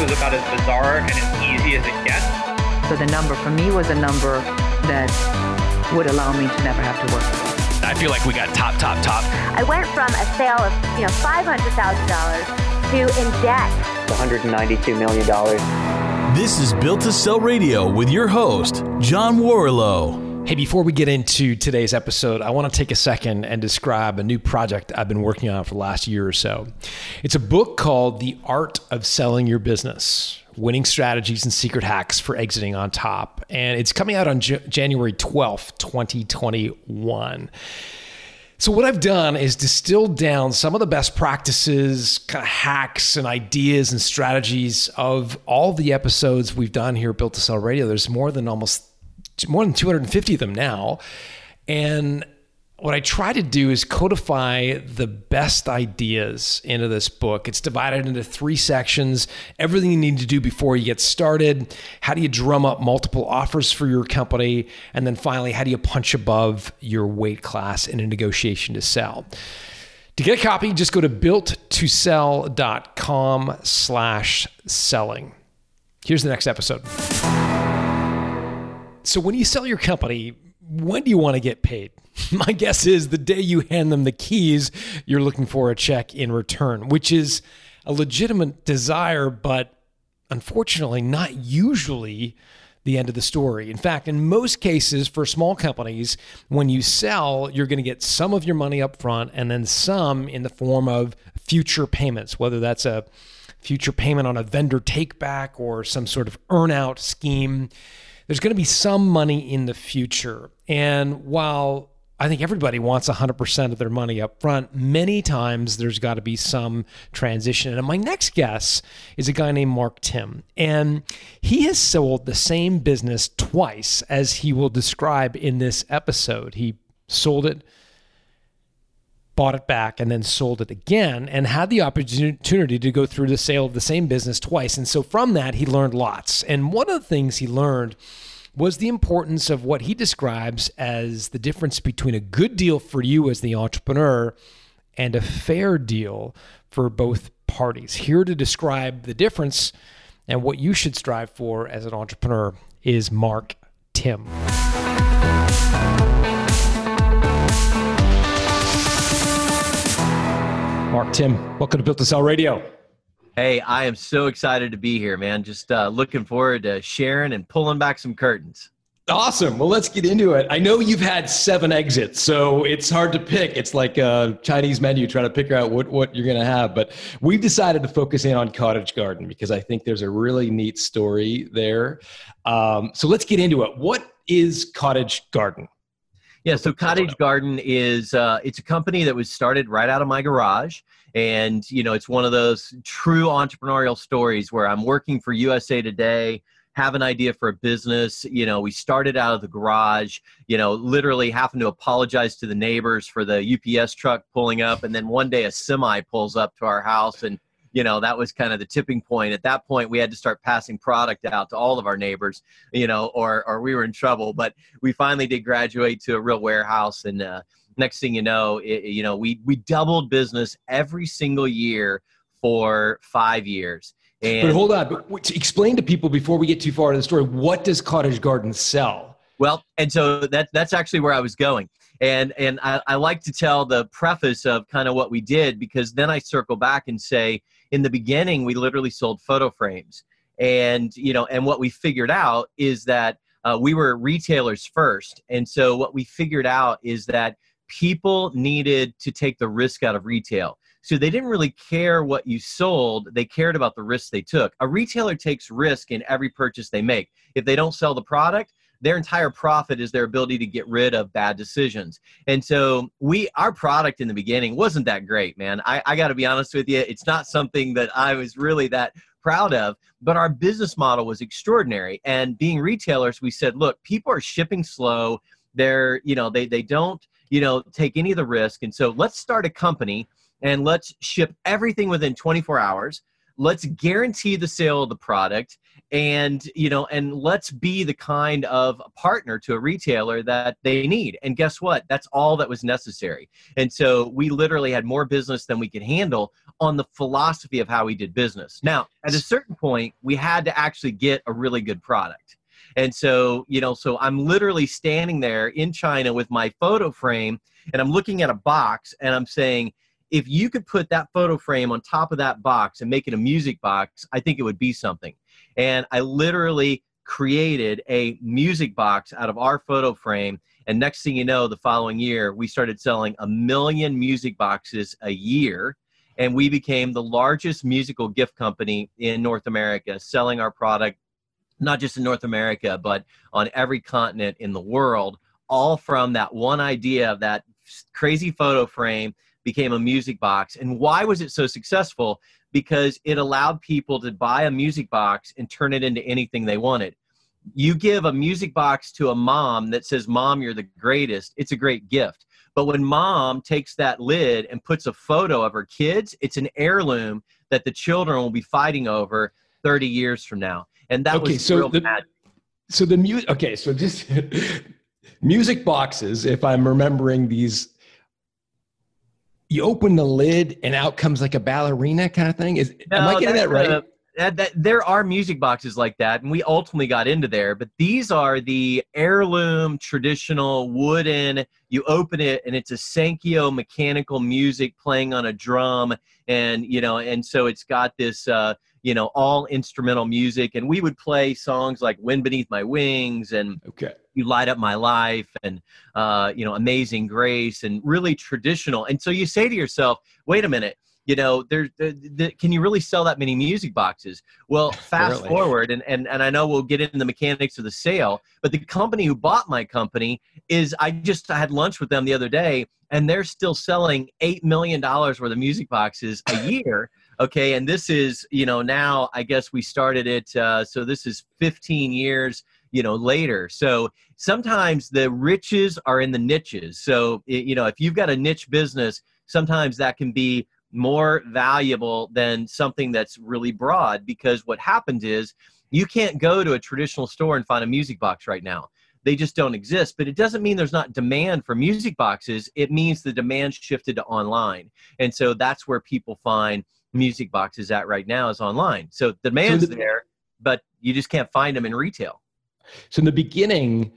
was about as bizarre and as easy as it gets. So the number for me was a number that would allow me to never have to work. I feel like we got top, top, top. I went from a sale of you know five hundred thousand dollars to in debt. One hundred and ninety-two million dollars. This is Built to Sell Radio with your host, John Warrillow. Hey, before we get into today's episode, I want to take a second and describe a new project I've been working on for the last year or so. It's a book called The Art of Selling Your Business Winning Strategies and Secret Hacks for Exiting on Top. And it's coming out on J- January 12th, 2021. So, what I've done is distilled down some of the best practices, kind of hacks and ideas and strategies of all the episodes we've done here at Built to Sell Radio. There's more than almost more than 250 of them now. And what I try to do is codify the best ideas into this book. It's divided into three sections everything you need to do before you get started, how do you drum up multiple offers for your company, and then finally, how do you punch above your weight class in a negotiation to sell. To get a copy, just go to builttosell.com slash selling. Here's the next episode. So when you sell your company, when do you want to get paid? My guess is the day you hand them the keys, you're looking for a check in return, which is a legitimate desire, but unfortunately not usually the end of the story. In fact, in most cases for small companies, when you sell, you're going to get some of your money up front and then some in the form of future payments, whether that's a future payment on a vendor take back or some sort of earnout scheme there's going to be some money in the future. And while I think everybody wants 100% of their money up front. Many times there's got to be some transition. And my next guest is a guy named Mark Timm. And he has sold the same business twice, as he will describe in this episode. He sold it bought it back and then sold it again and had the opportunity to go through the sale of the same business twice. And so from that, he learned lots. And one of the things he learned was the importance of what he describes as the difference between a good deal for you as the entrepreneur and a fair deal for both parties. Here to describe the difference and what you should strive for as an entrepreneur is Mark Timm. Mark Timm, welcome to Built to Sell Radio. Hey, I am so excited to be here, man. Just uh, looking forward to sharing and pulling back some curtains. Awesome. Well, let's get into it. I know you've had seven exits, so it's hard to pick. It's like a Chinese menu trying to figure out what, what you're going to have. But we've decided to focus in on Cottage Garden because I think there's a really neat story there. Um, so let's get into it. What is Cottage Garden? Yeah, so Cottage Garden is uh, it's a company that was started right out of my garage, and you know it's one of those true entrepreneurial stories where I'm working for USA Today, have an idea for a business. You know, we started out of the garage. You know, literally having to apologize to the neighbors for the UPS truck pulling up, and then one day a semi pulls up to our house and you know that was kind of the tipping point. At that point we had to start passing product out to all of our neighbors you know or or we were in trouble. But we finally did graduate to a real warehouse and uh, next thing you know it, you know we we doubled business every single year for five years. And but hold on but explain to people before we get too far into the story what does cottage garden sell? Well and so that that's actually where i was going. And and I, I like to tell the preface of kind of what we did because then i circle back and say in the beginning we literally sold photo frames. And you know and what we figured out is that uh, we were retailers first. And so what we figured out is that people needed to take the risk out of retail. So they didn't really care what you sold. They cared about the risk they took. A retailer takes risk in every purchase they make. If they don't sell the product their entire profit is their ability to get rid of bad decisions. And so we our product in the beginning wasn't that great, man. I, I got to be honest with you, it's not something that I was really that proud of, but our business model was extraordinary. And being retailers, we said, look, people are shipping slow. They're, you know, they they don't, you know, take any of the risk. And so let's start a company and let's ship everything within 24 hours let's guarantee the sale of the product and you know and let's be the kind of partner to a retailer that they need. And guess what? That's all that was necessary. And so we literally had more business than we could handle on the philosophy of how we did business. Now at a certain point we had to actually get a really good product. And so you know so i'm literally standing there in china with my photo frame and i'm looking at a box and i'm saying if you could put that photo frame on top of that box and make it a music box i think it would be something and I literally created a music box out of our photo frame. And next thing you know, the following year, we started selling a million music boxes a year. And we became the largest musical gift company in North America, selling our product not just in North America, but on every continent in the world, all from that one idea of that crazy photo frame became a music box. And why was it so successful? because it allowed people to buy a music box and turn it into anything they wanted. You give a music box to a mom that says, Mom, you're the greatest, it's a great gift. But when mom takes that lid and puts a photo of her kids, it's an heirloom that the children will be fighting over 30 years from now. And that okay, was so real the, magic. So the music, okay, so just music boxes, if I'm remembering these you open the lid and out comes like a ballerina kind of thing. Is no, am I getting that right? that, that, there are music boxes like that, and we ultimately got into there. But these are the heirloom, traditional wooden. You open it, and it's a Sankyo mechanical music playing on a drum, and you know, and so it's got this, uh, you know, all instrumental music. And we would play songs like "Wind Beneath My Wings" and okay. You light up my life and uh, you know amazing grace and really traditional. And so you say to yourself wait a minute you know there, can you really sell that many music boxes? Well fast forward and, and and i know we'll get into the mechanics of the sale but the company who bought my company is i just I had lunch with them the other day and they're still selling eight million dollars worth of music boxes a year okay and this is you know now i guess we started it uh, so this is 15 years you know later. So sometimes the riches are in the niches. So you know if you've got a niche business sometimes that can be more valuable than something that's really broad because what happens is you can't go to a traditional store and find a music box right now. They just don't exist but it doesn't mean there's not demand for music boxes. It means the demand shifted to online. And so that's where people find music box is at right now is online so the demand's so the, there but you just can't find them in retail so in the beginning,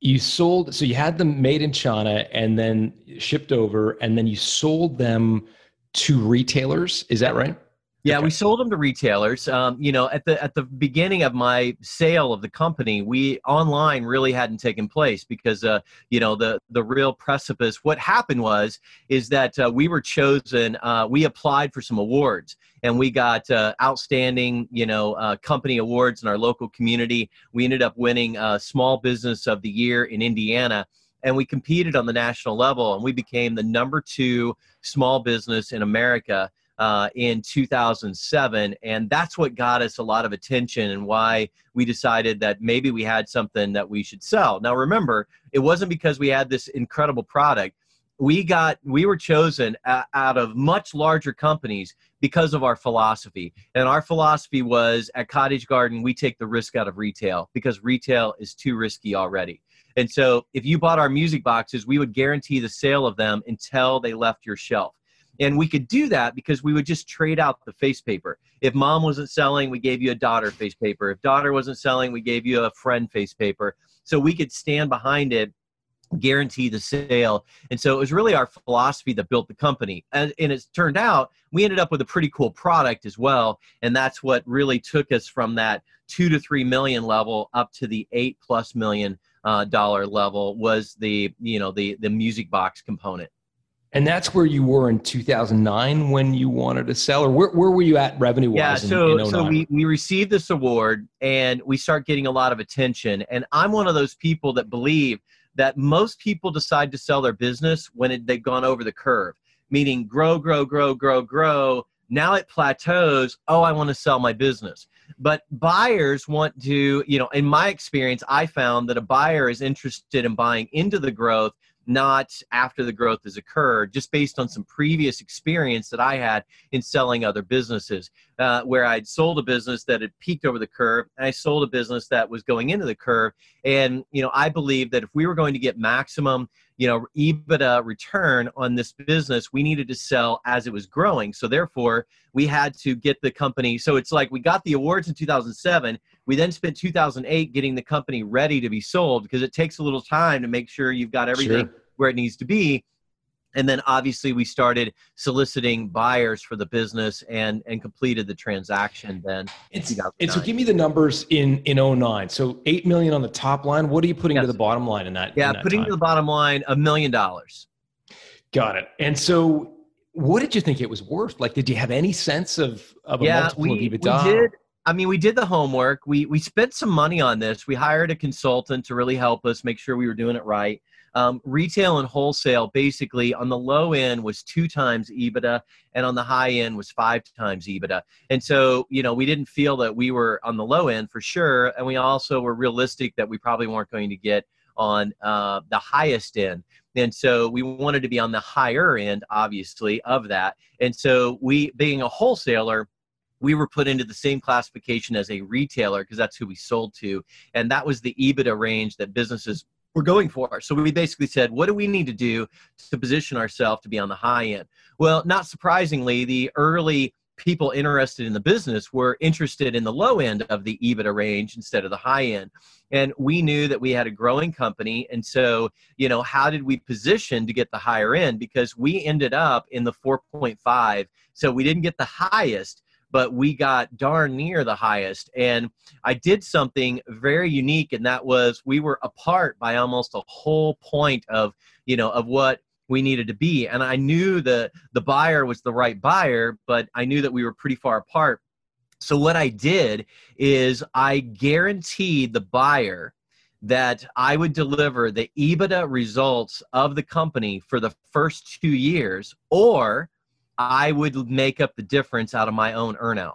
you sold, so you had them made in China and then shipped over, and then you sold them to retailers. Is that right? Yeah, okay. we sold them to retailers. Um, you know, at the at the beginning of my sale of the company, we online really hadn't taken place because uh, you know the the real precipice. What happened was is that uh, we were chosen. Uh, we applied for some awards, and we got uh, outstanding you know uh, company awards in our local community. We ended up winning uh, Small Business of the Year in Indiana and we competed on the national level and we became the number two small business in america uh, in 2007. And that's what got us a lot of attention and why we decided that maybe we had something that we should sell. Now, remember, it wasn't because we had this incredible product. We got we were chosen out of much larger companies because of our philosophy. And our philosophy was at Cottage Garden, we take the risk out of retail because retail is too risky already. And so if you bought our music boxes, we would guarantee the sale of them until they left your shelf. And we could do that because we would just trade out the face paper. If mom wasn't selling, we gave you a daughter face paper. If daughter wasn't selling, we gave you a friend face paper. So we could stand behind it guarantee the sale. And so it was really our philosophy that built the company. And, and it's turned out we ended up with a pretty cool product as well. And that's what really took us from that two to three million level up to the eight plus million uh, dollar level was the, you know, the, the music box component. And that's where you were in 2009 when you wanted to sell, or where, where were you at revenue wise? Yeah, so, in, in so oh we, we received this award and we start getting a lot of attention. And I'm one of those people that believe that most people decide to sell their business when it, they've gone over the curve, meaning grow, grow, grow, grow, grow. Now it plateaus. Oh, I want to sell my business. But buyers want to, you know, in my experience, I found that a buyer is interested in buying into the growth not after the growth has occurred, just based on some previous experience that I had in selling other businesses, uh, where I'd sold a business that had peaked over the curve, and I sold a business that was going into the curve. And you know, I believe that if we were going to get maximum you know EBITDA return on this business, we needed to sell as it was growing. So therefore, we had to get the company. So it's like we got the awards in 2007. We then spent 2008 getting the company ready to be sold because it takes a little time to make sure you've got everything sure. where it needs to be and then obviously we started soliciting buyers for the business and and completed the transaction then and so give me the numbers in in 09 so 8 million on the top line what are you putting yes. to the bottom line in that yeah in that putting time? to the bottom line a million dollars got it and so what did you think it was worth like did you have any sense of of a yeah, multiple we, of EBITDA? we did I mean, we did the homework. We we spent some money on this. We hired a consultant to really help us make sure we were doing it right. Um, retail and wholesale basically on the low end was two times EBITDA, and on the high end was five times EBITDA. And so, you know, we didn't feel that we were on the low end for sure, and we also were realistic that we probably weren't going to get on uh, the highest end. And so we wanted to be on the higher end, obviously, of that. And so we, being a wholesaler, we were put into the same classification as a retailer because that's who we sold to. And that was the EBITDA range that businesses we're going for. So we basically said, what do we need to do to position ourselves to be on the high end? Well, not surprisingly, the early people interested in the business were interested in the low end of the EBITDA range instead of the high end. And we knew that we had a growing company. And so, you know, how did we position to get the higher end? Because we ended up in the 4.5. So we didn't get the highest, but we got darn near the highest. And I did something very unique, and that was we were apart by almost a whole point of, you know, of what we needed to be. And I knew the the buyer was the right buyer, but I knew that we were pretty far apart. So what I did is I guaranteed the buyer that I would deliver the EBITDA results of the company for the first two years, or I would make up the difference out of my own earnout.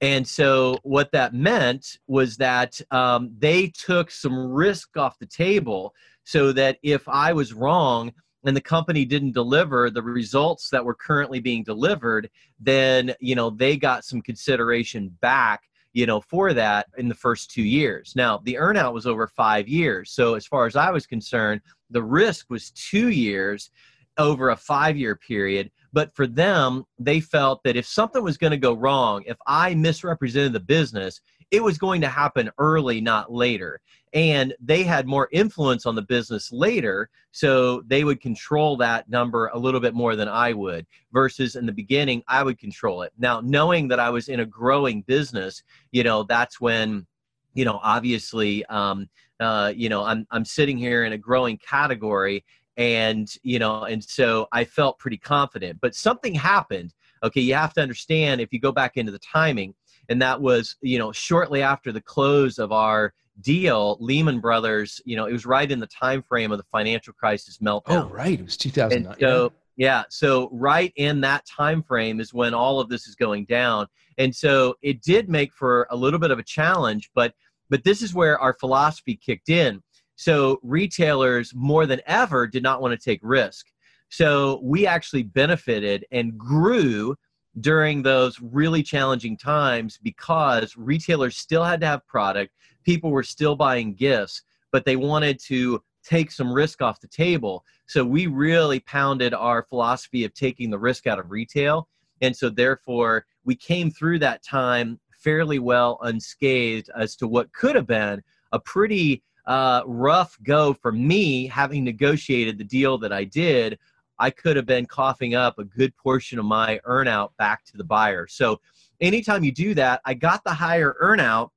And so, what that meant was that um, they took some risk off the table so that if I was wrong and the company didn't deliver the results that were currently being delivered, then, you know, they got some consideration back you know, for that in the first two years. Now, the earnout was over five years. So, as far as I was concerned, the risk was two years over a five year period. But for them, they felt that if something was going to go wrong, if I misrepresented the business, it was going to happen early, not later. And they had more influence on the business later, so they would control that number a little bit more than I would, versus in the beginning, I would control it. Now, knowing that I was in a growing business, you know, that's when, you know, obviously, um, uh, you know, I'm, I'm sitting here in a growing category and you know and so i felt pretty confident but something happened okay? You have to understand if you go back into the timing and that was you know shortly after the close of our deal lehman brothers you know it was right in the time frame of the financial crisis oh, meltdown. oh right it was 2009 and so yeah so right in that time frame is when all of this is going down. And so it did make for a little bit of a challenge but but this is where our philosophy kicked in so retailers more than ever did not want to take risk. So we actually benefited and grew during those really challenging times because retailers still had to have product, people were still buying gifts, but they wanted to take some risk off the table. So we really pounded our philosophy of taking the risk out of retail. And so therefore, we came through that time fairly well unscathed as to what could have been a pretty uh, rough go for me having negotiated the deal that I did. I could have been coughing up a good portion of my earnout back to the buyer. So anytime you do that, I got the higher earnout,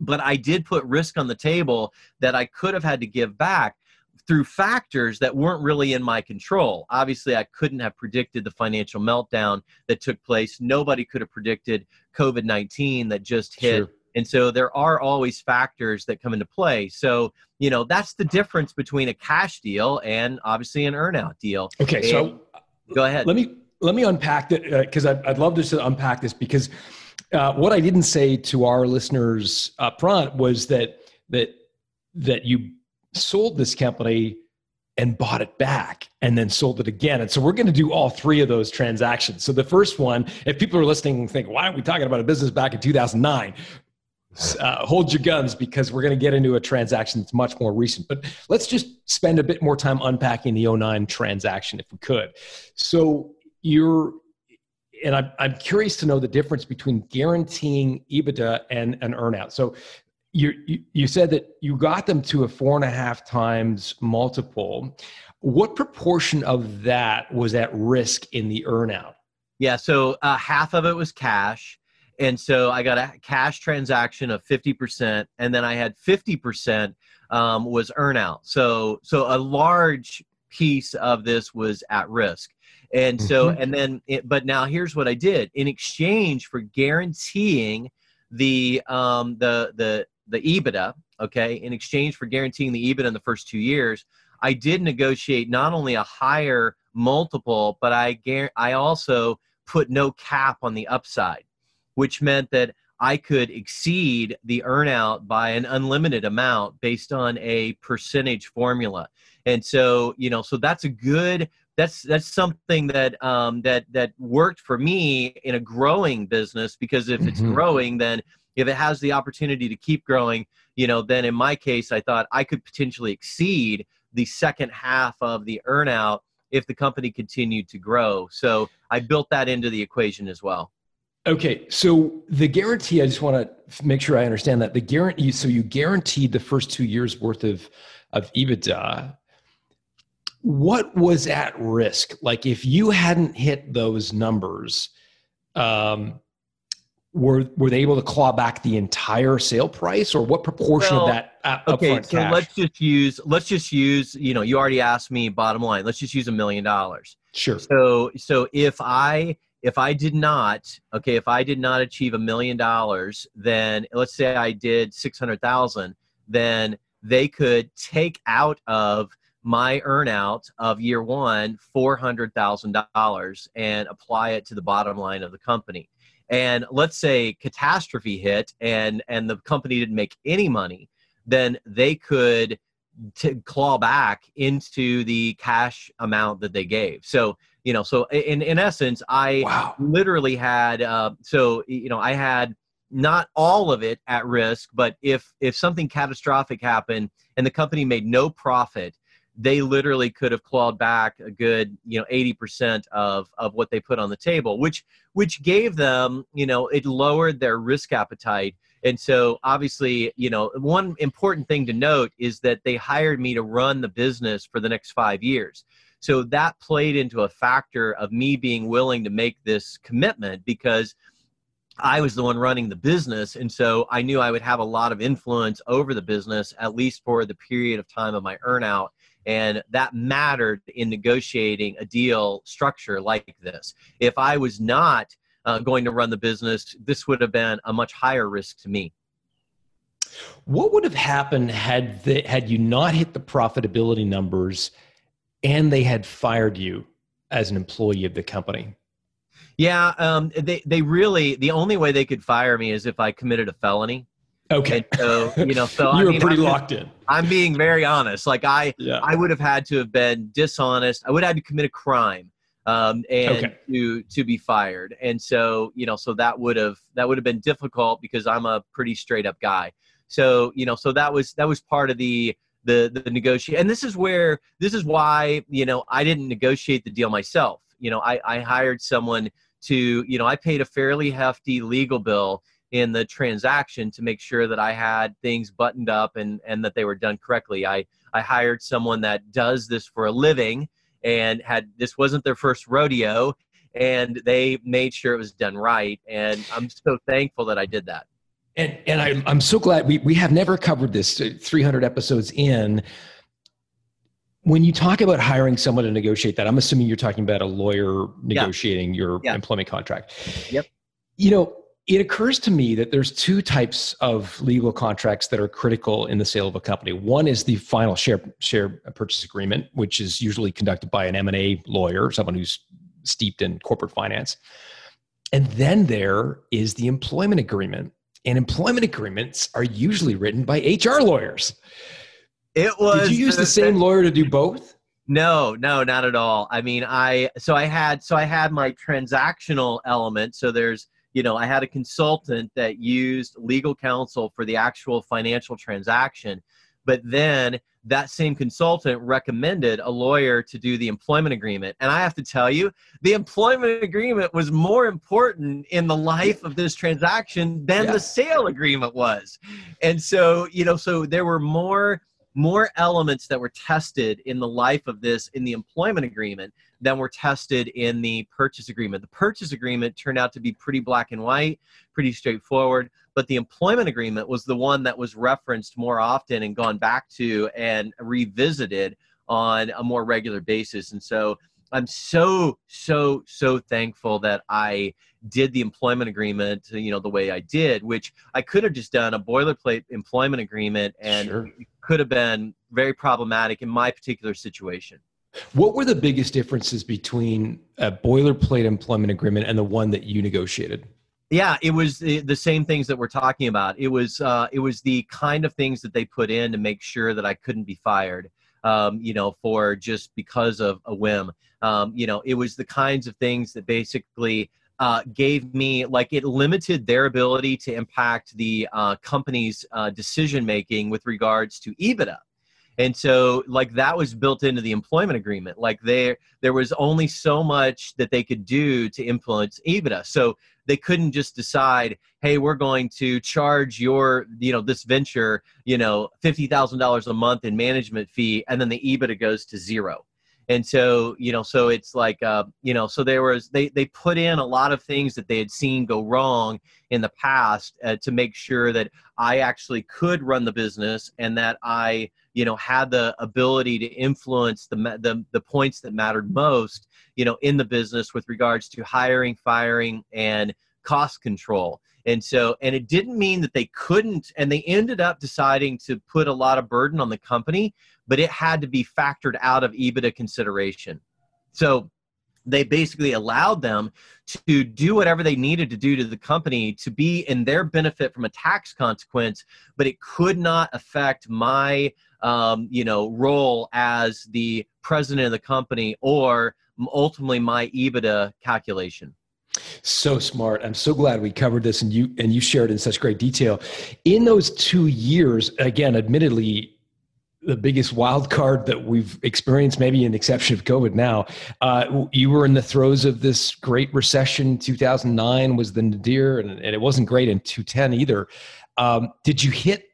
but I did put risk on the table that I could have had to give back through factors that weren't really in my control. Obviously, I couldn't have predicted the financial meltdown that took place. Nobody could have predicted COVID 19 that just hit sure. And so there are always factors that come into play. So, you know, that's the difference between a cash deal and obviously an earnout deal. Okay. And so go ahead. Let me, let me unpack that because uh, I'd, I'd love to unpack this because uh, what I didn't say to our listeners up front was that, that, that you sold this company and bought it back and then sold it again. And so we're going to do all three of those transactions. So the first one, if people are listening and think, why aren't we talking about a business back in 2009? Uh, hold your guns because we're going to get into a transaction that's much more recent. But let's just spend a bit more time unpacking the 09 transaction if we could. So you're, and I'm, I'm curious to know the difference between guaranteeing EBITDA and an earnout. So you, you, said that you got them to a four and a half times multiple. What proportion of that was at risk in the earnout? Yeah, so uh, half of it was cash. And so I got a cash transaction of 50%, and then I had 50% um, was earnout. So, so a large piece of this was at risk. And so, mm-hmm. and then, it, but now here's what I did in exchange for guaranteeing the um, the the the EBITDA, okay, in exchange for guaranteeing the EBITDA in the first two years, I did negotiate not only a higher multiple, but I I also put no cap on the upside, which meant that I could exceed the earnout by an unlimited amount based on a percentage formula. And so, you know, so that's a good that's that's something that um, that that worked for me in a growing business because if it's mm-hmm. growing, then if it has the opportunity to keep growing, you know, then in my case, I thought I could potentially exceed the second half of the earnout if the company continued to grow. So I built that into the equation as well. Okay, so the guarantee, I just want to make sure I understand that. The guarantee, so you guaranteed the first two years worth of, of EBITDA. What was at risk? Like if you hadn't hit those numbers, um, were were they able to claw back the entire sale price or what proportion well, of that uh, okay so cash? let's just use let's just use you know you already asked me bottom line let's just use a million dollars sure so so if i if i did not okay if i did not achieve a million dollars then let's say i did 600000 then they could take out of my earnout of year one $400000 and apply it to the bottom line of the company. And let's say catastrophe hit and and the company didn't make any money then they could claw back into the cash amount that they gave. So you know so in in essence i wow. literally had uh, so you know i had not all of it at risk but if if something catastrophic happened and the company made no profit they literally could have clawed back a good you know 80% of of what they put on the table which which gave them you know it lowered their risk appetite and so obviously you know one important thing to note is that they hired me to run the business for the next 5 years so that played into a factor of me being willing to make this commitment because I was the one running the business. And so I knew I would have a lot of influence over the business, at least for the period of time of my earnout. And that mattered in negotiating a deal structure like this. If I was not uh, going to run the business, this would have been a much higher risk to me. What would have happened had the, had you not hit the profitability numbers and they had fired you as an employee of the company? Yeah, um, they they really the only way they could fire me is if I committed a felony. Okay. And so you know, so you I were mean, pretty I'm locked in. I'm being very honest. Like I, yeah. I would have had to have been dishonest. I would have had to commit a crime, um, and okay. to to be fired. And so you know, so that would have that would have been difficult because I'm a pretty straight up guy. So you know, so that was that was part of the the the negotiate. And this is where this is why you know I didn't negotiate the deal myself. You know, I I hired someone to you know I paid a fairly hefty legal bill in the transaction to make sure that I had things buttoned up and, and that they were done correctly. I, I hired someone that does this for a living and had this wasn't their first rodeo and they made sure it was done right. And I'm so thankful that I did that. And, and I, I'm so glad we, we have never covered this uh, 300 episodes in. When you talk about hiring someone to negotiate that, I'm assuming you're talking about a lawyer negotiating yeah. your yeah. employment contract. Yep. You know, it occurs to me that there's two types of legal contracts that are critical in the sale of a company. One is the final share share purchase agreement, which is usually conducted by an M&A lawyer, someone who's steeped in corporate finance. And then there is the employment agreement. And employment agreements are usually written by HR lawyers. It was Did you use the, the same lawyer to do both? No, no, not at all. I mean, I so I had so I had my transactional element. So there's you know I had a consultant that used legal counsel for the actual financial transaction, but then that same consultant recommended a lawyer to do the employment agreement. And I have to tell you, the employment agreement was more important in the life of this transaction than yeah. the sale agreement was. And so, you know, so there were more more elements that were tested in the life of this in the employment agreement than were tested in the purchase agreement. The purchase agreement turned out to be pretty black and white, pretty straightforward, but the employment agreement was the one that was referenced more often and gone back to and revisited on a more regular basis. And so I'm so, so, so thankful that I did the employment agreement, you know, the way I did, which I could have just done a boilerplate employment agreement and sure. could have been very problematic in my particular situation. What were the biggest differences between a boilerplate employment agreement and the one that you negotiated? Yeah, it was the, the same things that we're talking about. It was uh, it was the kind of things that they put in to make sure that I couldn't be fired. Um, you know, for just because of a whim. Um, you know, it was the kinds of things that basically uh, gave me like it limited their ability to impact the uh, company's uh, decision making with regards to EBITDA. And so like that was built into the employment agreement. Like there there was only so much that they could do to influence EBITDA. So they couldn't just decide, hey, we're going to charge your, you know, this venture, you know, fifty thousand dollars a month in management fee, and then the EBITDA goes to zero. And so you know so it's like uh, you know so there was they they put in a lot of things that they had seen go wrong in the past uh, to make sure that i actually could run the business and that i you know had the ability to influence the the, the points that mattered most you know in the business with regards to hiring firing and cost control and so and it didn't mean that they couldn't and they ended up deciding to put a lot of burden on the company but it had to be factored out of EBITDA consideration. So they basically allowed them to do whatever they needed to do to the company to be in their benefit from a tax consequence, but it could not affect my um, you know role as the president of the company or ultimately my EBITDA calculation. So smart. I'm so glad we covered this and you and you shared in such great detail. In those two years, again, admittedly, the biggest wild card that we've experienced, maybe an exception of COVID now. Uh, you were in the throes of this great recession. 2009 was the nadir, and, and it wasn't great in 2010 either. Um, did you hit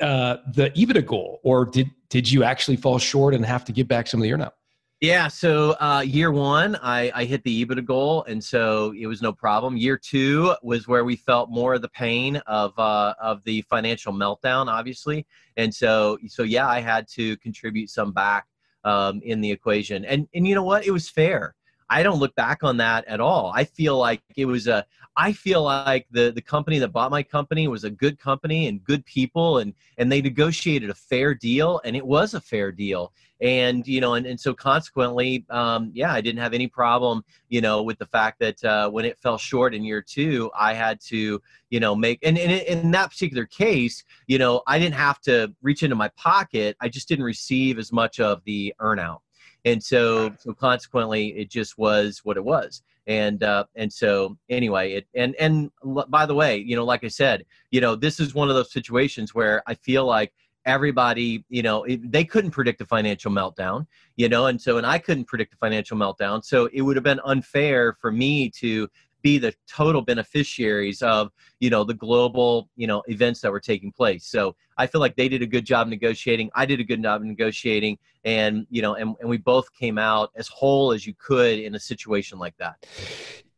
uh, the EBITDA goal, or did did you actually fall short and have to give back some of the earnout? Yeah, so uh, year one, I, I hit the EBITDA goal, and so it was no problem. Year two was where we felt more of the pain of uh, of the financial meltdown, obviously, and so so yeah, I had to contribute some back um, in the equation, and and you know what, it was fair. I don't look back on that at all. I feel like it was a I feel like the the company that bought my company was a good company and good people and and they negotiated a fair deal and it was a fair deal. And you know and, and so consequently um, yeah i didn't have any problem you know with the fact that uh, when it fell short in year two i had to you know make and, and in that particular case you know i didn't have to reach into my pocket. I just didn't receive as much of the earnout and so so consequently it just was what it was. And uh, and so anyway it and and by the way you know like i said you know this is one of those situations where i feel like everybody you know it, they couldn't predict a financial meltdown you know and so and i couldn't predict a financial meltdown. So it would have been unfair for me to be the total beneficiaries of you know the global you know events that were taking place. So i feel like they did a good job negotiating. I did a good job negotiating and you know and, and we both came out as whole as you could in a situation like that.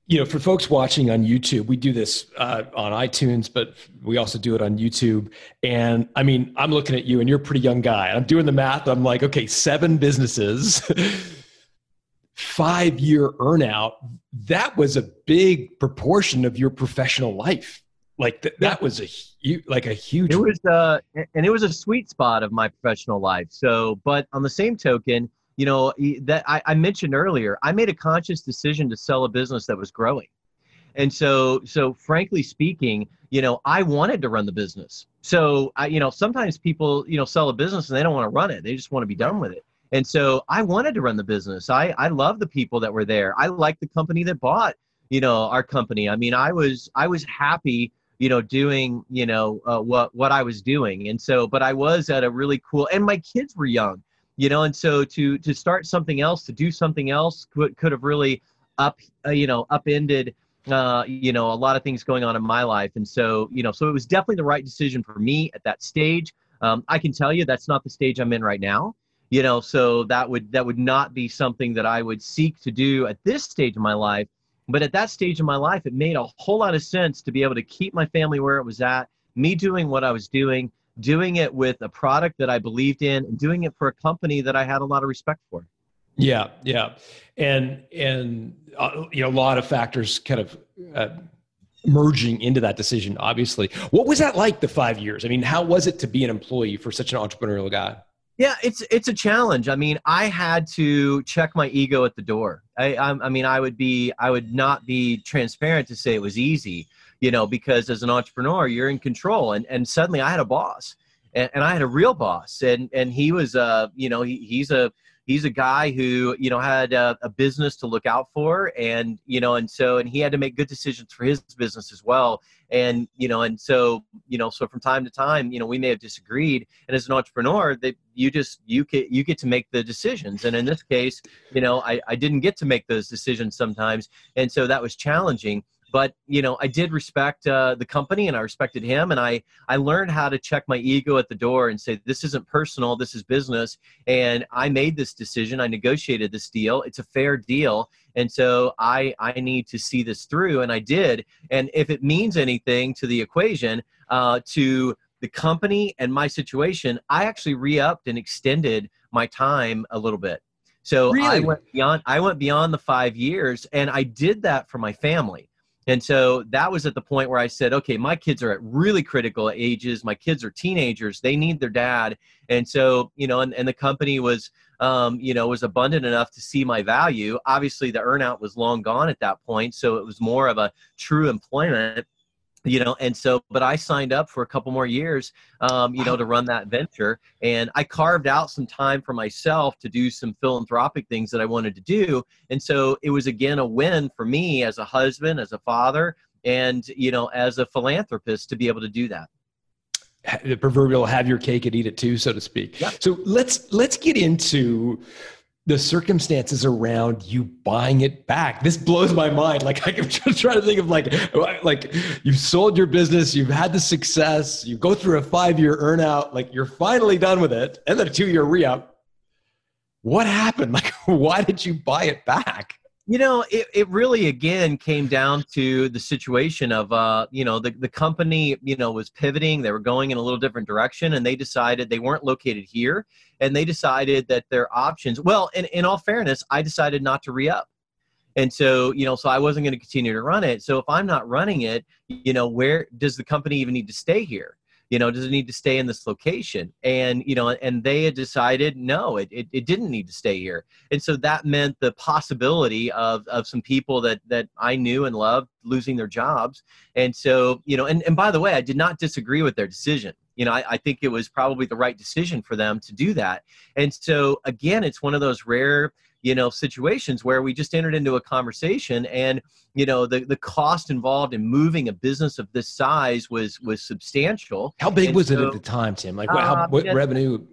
You know for folks watching on youtube we do this uh, on itunes but we also do it on youtube. And i mean i'm looking at you and you're a pretty young guy. I'm doing the math. I'm like okay seven businesses five year earnout, that was a big proportion of your professional life. Like th- that was a huge, like a huge. It was uh, and it was a sweet spot of my professional life. So, but on the same token, you know that I, I mentioned earlier, I made a conscious decision to sell a business that was growing, and so so frankly speaking, you know, I wanted to run the business. So I, you know, sometimes people you know sell a business and they don't want to run it; they just want to be done with it And so I wanted to run the business. I, I love the people that were there. I like the company that bought, you know, our company. I mean, I was I was happy, you know, doing, you know, uh, what what I was doing. And so, but I was at a really cool, and my kids were young, you know, and so to to start something else, to do something else, could could have really up, uh, you know, upended uh, you know, a lot of things going on in my life. And so, you know, so it was definitely the right decision for me at that stage. Um, I can tell you that's not the stage I'm in right now. You know, so that would that would not be something that I would seek to do at this stage of my life. But at that stage of my life, it made a whole lot of sense to be able to keep my family where it was at, me doing what I was doing, doing it with a product that I believed in, and doing it for a company that I had a lot of respect for. Yeah, yeah, and and uh, you know a lot of factors kind of uh, merging into that decision. Obviously, what was that like the five years? I mean, how was it to be an employee for such an entrepreneurial guy? Yeah, it's it's a challenge. I mean, I had to check my ego at the door. I I, I mean, I would be I would not be transparent to say it was easy, you know, because as an entrepreneur, you're in control, and and suddenly I had a boss, and, and I had a real boss, and and he was uh you know he, he's a he's a guy who you know had a, a, business to look out for. And you know and so and he had to make good decisions for his business as well. And you know and so you know so from time to time you know we may have disagreed. And as an entrepreneur that you just you get you get to make the decisions. And in this case you know I, I didn't get to make those decisions sometimes. And so that was challenging. But you know i did respect uh, the company and i respected him. And i i learned how to check my ego at the door and say this isn't personal. This is business. And i made this decision. I negotiated this deal. It's a fair deal. And so i i need to see this through. And i did. And if it means anything to the equation uh, to the company and my situation i actually re-upped and extended my time a little bit so really? I went beyond I went beyond the 5 years and I did that for my family. And so that was at the point where I said, okay, my kids are at really critical ages. My kids are teenagers. They need their dad. And so, you know, and, and the company was, um, you know, was abundant enough to see my value. Obviously, the earnout was long gone at that point. So it was more of a true employment you know and so but i signed up for a couple more years um, you know to run that venture and i carved out some time for myself to do some philanthropic things that i wanted to do and so it was again a win for me as a husband as a father and you know as a philanthropist to be able to do that. The proverbial have your cake and eat it too so to speak. Yep. so let's let's get into the circumstances around you buying it back. This blows my mind. Like I'm just trying to think of like like you've sold your business, you've had the success, you go through a five year earnout, like you're finally done with it, and then a two year re up. What happened? Like, why did you buy it back? You know, it, it really again came down to the situation of uh, you know, the, the company, you know, was pivoting, they were going in a little different direction, and they decided they weren't located here, and they decided that their options well, in, in all fairness, I decided not to re-up. And so, you know, so I wasn't going to continue to run it. So if I'm not running it, you know, where does the company even need to stay here? You know does it need to stay in this location? And you know and they had decided no it, it, it, didn't need to stay here. And so that meant the possibility of of some people that that i knew and loved losing their jobs. And so you know and, and by the way i did not disagree with their decision. You know I, I think it was probably the right decision for them to do that. And so again it's one of those rare you know situations where we just entered into a conversation and you know the the cost involved in moving a business of this size was was substantial. How big and was so, it at the time tim? Like what, how, uh, what revenue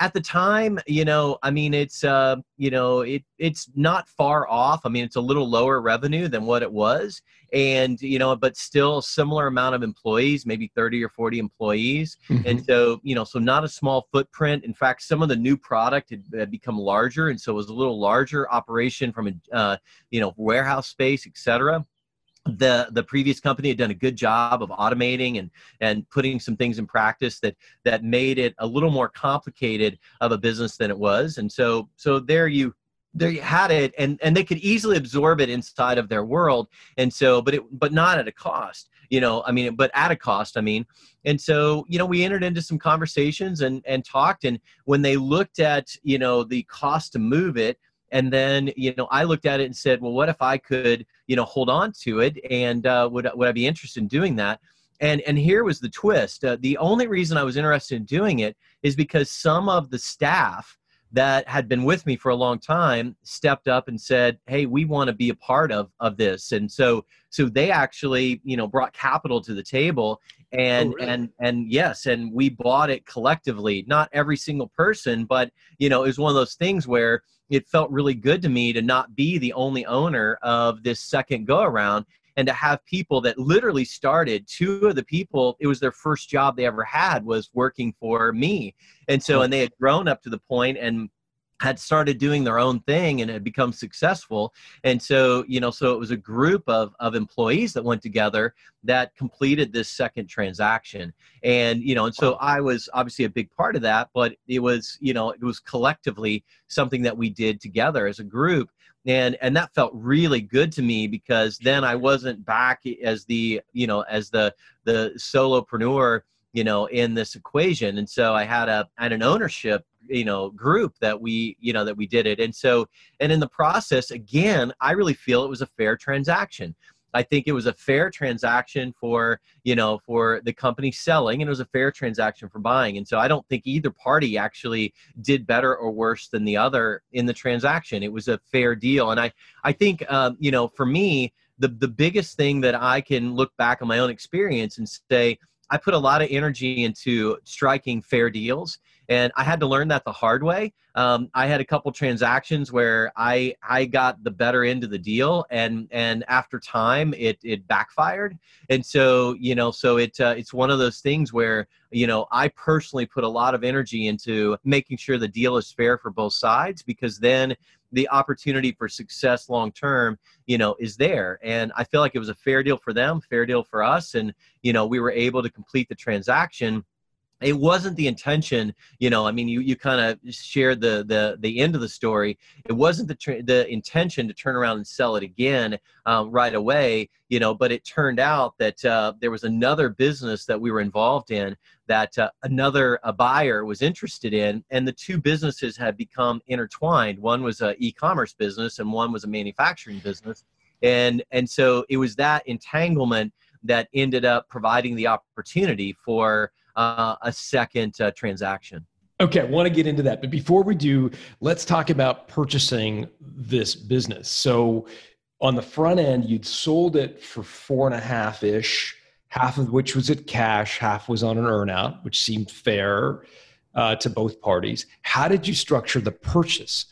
at the time, you know, I mean, it's uh, you know, it it's not far off. I mean, it's a little lower revenue than what it was, and you know, but still similar amount of employees, maybe thirty or forty employees, mm-hmm. and so you know, so not a small footprint. In fact, some of the new product had, had become larger, and so it was a little larger operation from a uh, you know warehouse space, et cetera the the previous company had done a good job of automating and and putting some things in practice that that made it a little more complicated of a business than it was. And so so there you there you had it. And and they could easily absorb it inside of their world. And so but it but not at a cost you know i mean but at a cost i mean. And so you know we entered into some conversations and and talked. And when they looked at you know the cost to move it and then you know i looked at it and said well what if i could you know hold on to it and uh, would, would i be interested in doing that? And and here was the twist. Uh, the only reason i was interested in doing it is because some of the staff that had been with me for a long time stepped up and said, "Hey, we want to be a part of of this." And so so they actually, you know, brought capital to the table and Oh, really? and and yes, and we bought it collectively. Not every single person, but you know, it was one of those things where it felt really good to me to not be the only owner of this second go around and to have people that literally started two of the people it was their first job they ever had was working for me. And so and they had grown up to the point and had started doing their own thing and had become successful. And so you know so it was a group of of employees that went together that completed this second transaction. And you know and so i was obviously a big part of that but it was you know it was collectively something that we did together as a group. And and that felt really good to me because then i wasn't back as the you know as the the solopreneur you know in this equation. And so i had a I had an ownership you know group that we you know that we did it. And so and in the process again i really feel it was a fair transaction. I think it was a fair transaction for you know for the company selling and it was a fair transaction for buying. And so i don't think either party actually did better or worse than the other in the transaction. It was a fair deal. And i i think um, you know for me the the biggest thing that i can look back on my own experience and say i put a lot of energy into striking fair deals and I had to learn that the hard way. Um, I had a couple transactions where I I got the better end of the deal, and and after time it it backfired. And so you know, so it uh, it's one of those things where you know I personally put a lot of energy into making sure the deal is fair for both sides because then the opportunity for success long term you know is there. And i feel like it was a fair deal for them fair deal for us. And you know we were able to complete the transaction it wasn't the intention you know i mean you, you kind of shared the, the the end of the story. It wasn't the tr- the intention to turn around and sell it again um, right away you know but it turned out that uh, there was another business that we were involved in that uh, another a buyer was interested in and the two businesses had become intertwined. One was a e-commerce business and one was a manufacturing business. And and so it was that entanglement that ended up providing the opportunity for uh, a second uh, transaction. Okay, I want to get into that. But before we do, let's talk about purchasing this business. So, on the front end, you'd sold it for four and a half ish, half of which was at cash, half was on an earnout, which seemed fair uh, to both parties. How did you structure the purchase?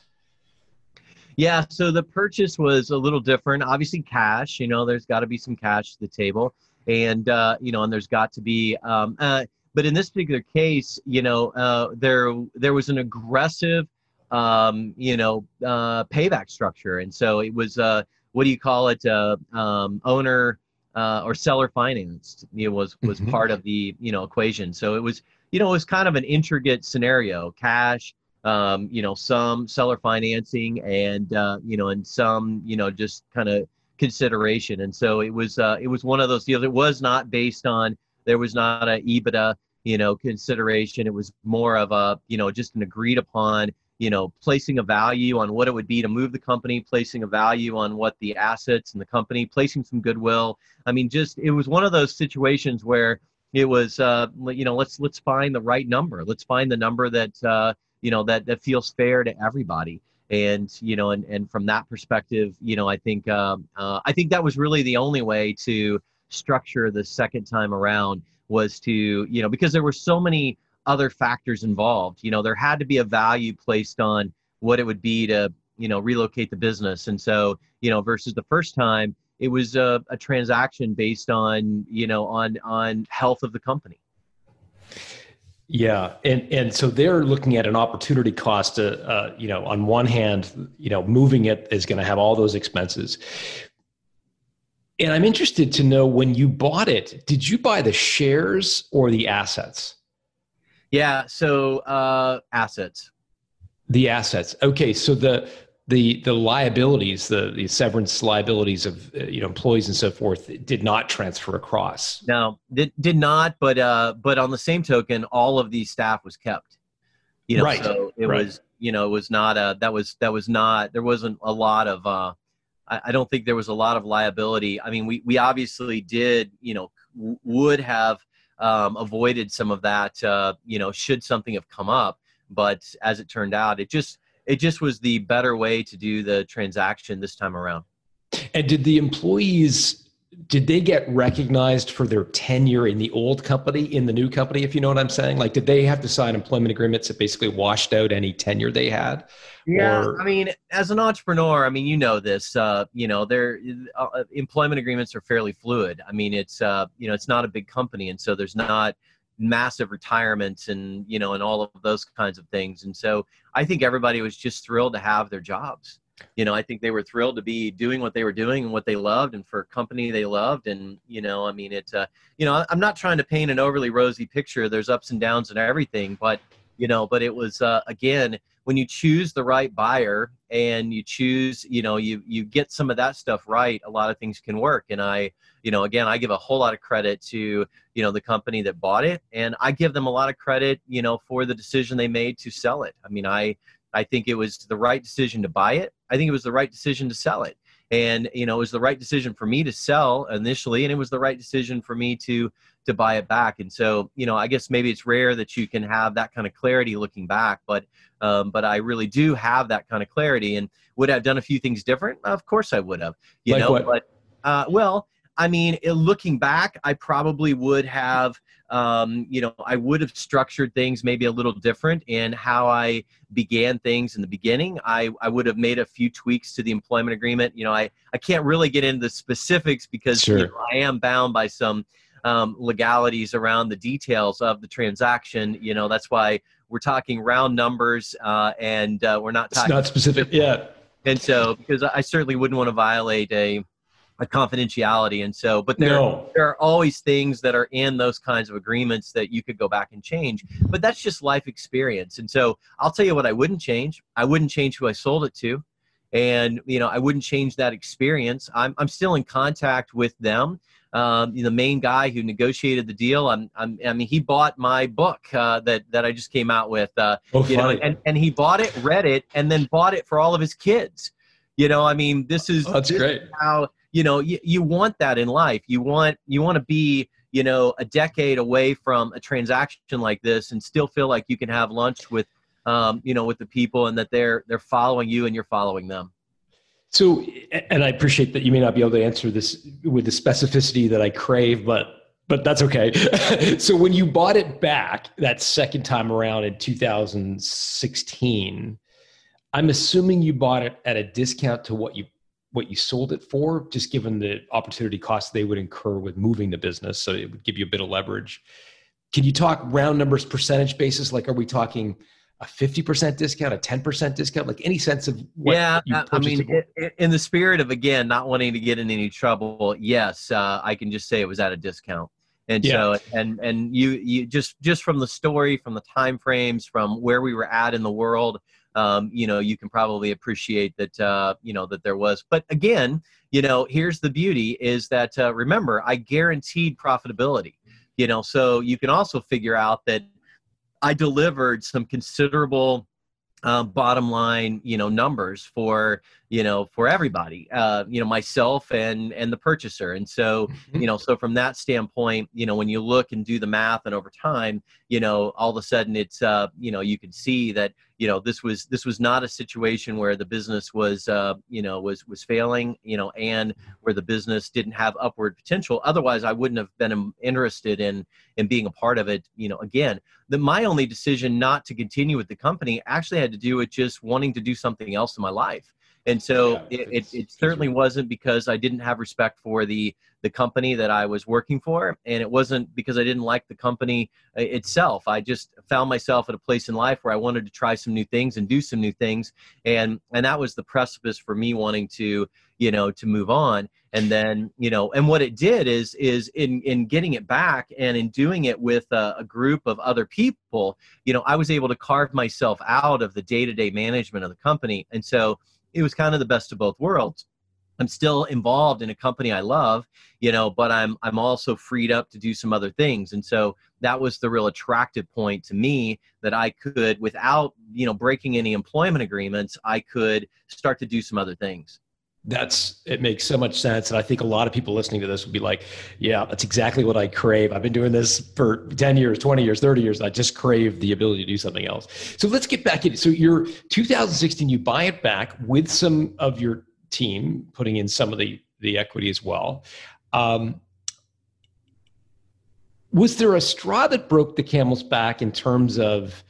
Yeah, so the purchase was a little different. Obviously, cash. You know, there's got to be some cash to the table, and uh, you know, and there's got to be. Um, uh, but in this particular case, you know, uh, there there was an aggressive, um, you know, uh, payback structure, and so it was uh, what do you call it, uh, um, owner uh, or seller financed. You know, was was Mhm. part of the you know equation. So it was you know it was kind of an intricate scenario, cash. Um, you know, some seller financing, and uh, you know, and some you know just kind of consideration. And so it was uh, it was one of those deals. It was not based on there was not a EBITDA you know consideration. It was more of a you know just an agreed upon you know placing a value on what it would be to move the company placing a value on what the assets and the company placing some goodwill. I mean just it was one of those situations where it was uh you know let's let's find the right number. Let's find the number that uh you know that that feels fair to everybody. And you know and and from that perspective you know i think um uh, i think that was really the only way to structure the second time around was to you know because there were so many other factors involved you know there had to be a value placed on what it would be to you know relocate the business and so you know versus the first time it was a, a transaction based on you know on on health of the company Yeah, and and so they're looking at an opportunity cost. To, uh, you know, on one hand, you know, moving it is going to have all those expenses. And I'm interested to know when you bought it, did you buy the shares or the assets? yeah so uh assets The assets. Okay, so the the the liabilities, the the severance liabilities of uh, you know employees and so forth, did not transfer across. no did, did not but uh but on the same token all of the staff was kept you know Right, so it right. was you know it was not a that was that was not there wasn't a lot of uh I, I don't think there was a lot of liability i mean we we obviously did you know w- would have um, avoided some of that uh you know should something have come up but as it turned out, it just it just was the better way to do the transaction this time around. And did the employees did they get recognized for their tenure in the old company in the new company if you know what i'm saying? Like did they have to sign employment agreements that basically washed out any tenure they had? Yeah Or- i mean as an entrepreneur i mean you know this uh, you know their uh, employment agreements are fairly fluid. I mean it's uh, you know it's not a big company and so there's not massive retirements and you know and all of those kinds of things. And so i think everybody was just thrilled to have their jobs you know i think they were thrilled to be doing what they were doing and what they loved and for a company they loved. And you know i mean it uh, you know i'm not trying to paint an overly rosy picture. There's ups and downs and everything but you know but it was uh, again when you choose the right buyer and you choose you know you you get some of that stuff right a lot of things can work. And i you know again i give a whole lot of credit to you know the company that bought it. And i give them a lot of credit you know for the decision they made to sell it. I mean i i think it was the right decision to buy it. I think it was the right decision to sell it. And you know it was the right decision for me to sell initially and it was the right decision for me to to buy it back. And so you know i guess maybe it's rare that you can have that kind of clarity looking back but um, but i really do have that kind of clarity and would I have done a few things different? Of course i would have you Like know what? but uh, well i mean looking back i probably would have um, you know i would have structured things maybe a little different in how i began things in the beginning. I i would have made a few tweaks to the employment agreement. You know i i can't really get into the specifics because you know, i am bound by some um, legalities around the details of the transaction. You know that's why we're talking round numbers uh, and uh, we're not it's not specific yeah and so because i certainly wouldn't want to violate a a confidentiality. And so but there no. there are always things that are in those kinds of agreements that you could go back and change but that's just life experience. And so i'll tell you what i wouldn't change. I wouldn't change who i sold it to. And you know i wouldn't change that experience. I'm, I'm still in contact with them. Um, the main guy who negotiated the deal I'm, I'm, i mean he bought my book uh, that, that i just came out with uh, oh you know, and, and he bought it read it and then bought it for all of his kids. You know i mean this is Oh, that's this great. how you know you, you want that in life you want you want to be you know a decade away from a transaction like this and still feel like you can have lunch with um, you know with the people and that they're they're following you and you're following them So, and I appreciate that you may not be able to answer this with the specificity that I crave, but but that's okay. so, when you bought it back that second time around in 2016, I'm assuming you bought it at a discount to what you what you sold it for, just given the opportunity costs they would incur with moving the business. So it would give you a bit of leverage. Can you talk round numbers, percentage basis? Like, are we talking a 50% discount, a 10% discount? Like any sense of what yeah I- i mean it for? i- i- in the spirit of again not wanting to get in any trouble yes uh, i can just say it was at a discount and so and and you you just just from the story from the time frames from where we were at in the world um, you know you can probably appreciate that uh, you know that there was but again you know here's the beauty is that uh, remember i guaranteed profitability you know so you can also figure out that i delivered some considerable um, bottom line you know numbers for you know for everybody uh, you know myself and and the purchaser and so Mm-hmm. you know so from that standpoint you know when you look and do the math and over time you know all of a sudden it's uh you know you can see that you know this was this was not a situation where the business was uh you know was was failing you know and where the business didn't have upward potential. Otherwise i wouldn't have been interested in in being a part of it you know again. The my only decision not to continue with the company actually had to do with just wanting to do something else in my life. And so Yeah, it, it, it certainly wasn't because i didn't have respect for the the company that i was working for and it wasn't because i didn't like the company uh, itself. I just found myself at a place in life where i wanted to try some new things and do some new things and and that was the precipice for me wanting to you know to move on. And then you know and what it did is is in in getting it back and in doing it with a, a group of other people you know i was able to carve myself out of the day-to-day management of the company. And so it was kind of the best of both worlds i'm still involved in a company i love you know but i'm i'm also freed up to do some other things and so that was the real attractive point to me that i could without you know breaking any employment agreements i could start to do some other things That's it makes so much sense, and I think a lot of people listening to this would be like, "Yeah, that's exactly what I crave." I've been doing this for ten years, twenty years, thirty years. I just crave the ability to do something else. So let's get back in. So you're 2016, you buy it back with some of your team, putting in some of the the equity as well. Um, was there a straw that broke the camel's back in terms of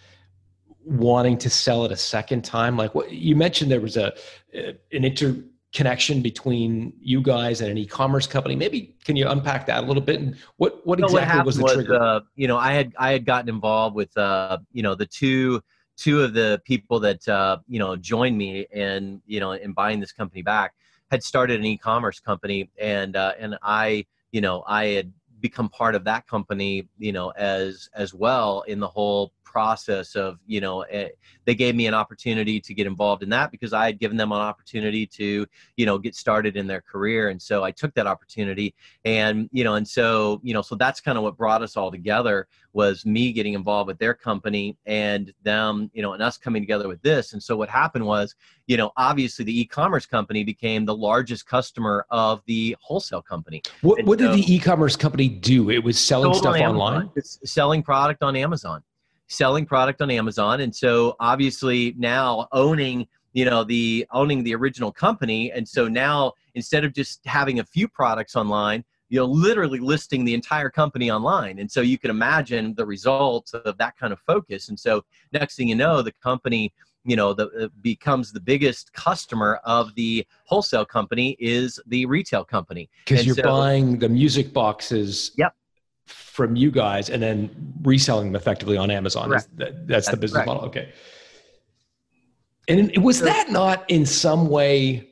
wanting to sell it a second time? Like what you mentioned, there was a an interconnection between you guys and an e-commerce company. Maybe can you unpack that a little bit? And what what exactly what was the was, trigger? uh, you know, I had I had gotten involved with uh, you know the two two of the people that uh, you know joined me and you know in buying this company back had started an e-commerce company and uh, and I you know I had become part of that company you know as as well in the whole process of you know eh, they gave me an opportunity to get involved in that because i had given them an opportunity to you know get started in their career. And so i took that opportunity and you know and so you know so that's kind of what brought us all together was me getting involved with their company and them you know and us coming together with this. And so what happened was you know obviously the e-commerce company became the largest customer of the wholesale company. What, what did the e-commerce company do? It was selling sold on stuff online. It's selling product on Amazon, selling product on Amazon, and so obviously now owning you know the owning the original company, and so now instead of just having a few products online. You know, literally listing the entire company online. And so you can imagine the results of that kind of focus. And so next thing you know, the company, you know, the, uh, becomes the biggest customer of the wholesale company is the retail company. Because you're so- buying the music boxes Yep. From you guys and then reselling them effectively on Amazon. Correct. that- that's, the business correct. model. Okay. And was So- that not in some way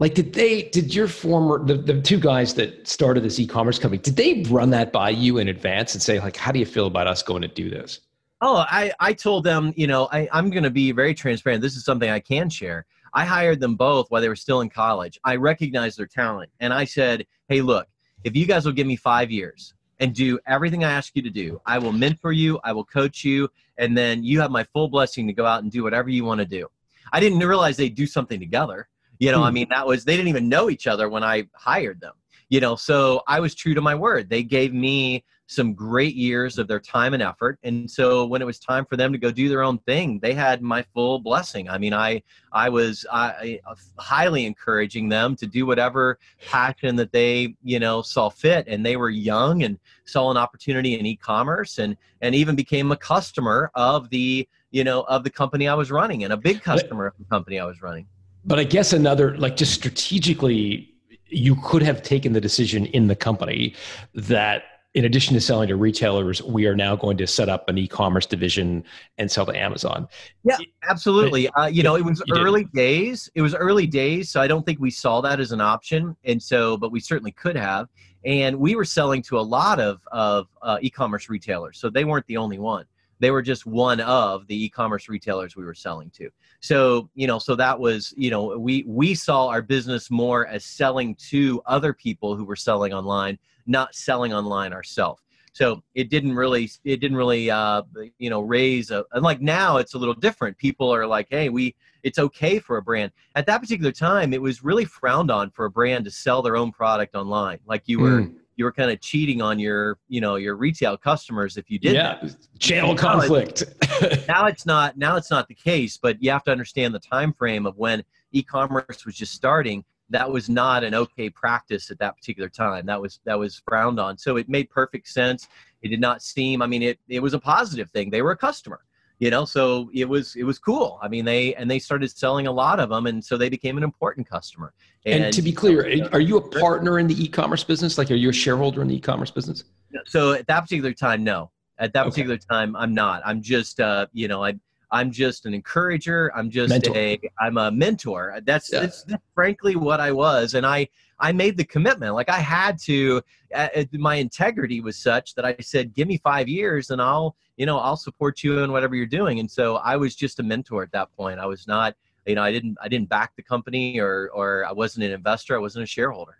like did they did your former the, the two guys that started this e-commerce company did they run that by you in advance and say like how do you feel about us going to do this Oh, I, I told them, you know, I, I'm going to be very transparent. This is something I can share. I hired them both while they were still in college. I recognized their talent. And I said, hey, look, if you guys will give me five years and do everything I ask you to do, I will mentor you, I will coach you, and then you have my full blessing to go out and do whatever you want to do. I didn't realize they'd do something together. You know, I Hmm. mean, that was, they didn't even know each other when I hired them. You know, so I was true to my word. They gave me some great years of their time and effort. And so when it was time for them to go do their own thing they had my full blessing. I mean i i was I, I, uh, highly encouraging them to do whatever passion that they you know saw fit. And they were young and saw an opportunity in e-commerce and and even became a customer of the you know of the company i was running and a big customer of the company i was running. But i guess another like just strategically you could have taken the decision in the company that in addition to selling to retailers, we are now going to set up an e-commerce division and sell to Amazon. Yeah, absolutely. Uh, you know, it was early days. It was early days, so I don't think we saw that as an option, and so, but we certainly could have. And we were selling to a lot of of uh, e-commerce retailers, so they weren't the only one. They were just one of the e-commerce retailers we were selling to. So you know, so that was you know, we we saw our business more as selling to other people who were selling online, not selling online ourselves so it didn't really it didn't really uh, you know raise a and like now it's a little different. People are like hey we it's okay for a brand. At that particular time it was really frowned on for a brand to sell their own product online. Like you were Mm. you were kind of cheating on your you know your retail customers if you did that. Yeah, channel Now conflict. now it's not now it's not the case but you have to understand the time frame of when e-commerce was just starting that was not an okay practice at that particular time. That was that was frowned on. So it made perfect sense. It did not seem i mean it it was a positive thing. They were a customer you know so it was it was cool. I mean they and they started selling a lot of them and so they became an important customer. And, to be clear, are you a partner in the e-commerce business? Like, are you a shareholder in the e-commerce business? so at that particular time no. At that Okay. particular time i'm not. I'm just uh you know i i'm just an encourager. I'm just Mentor. a i'm a mentor. That's, Yeah. that's frankly what i was and i i made the commitment. Like i had to uh, uh, my integrity was such that i said give me five years and i'll you know i'll support you in whatever you're doing. And so i was just a mentor at that point. I was not you know i didn't i didn't back the company or or i wasn't an investor. I wasn't a shareholder.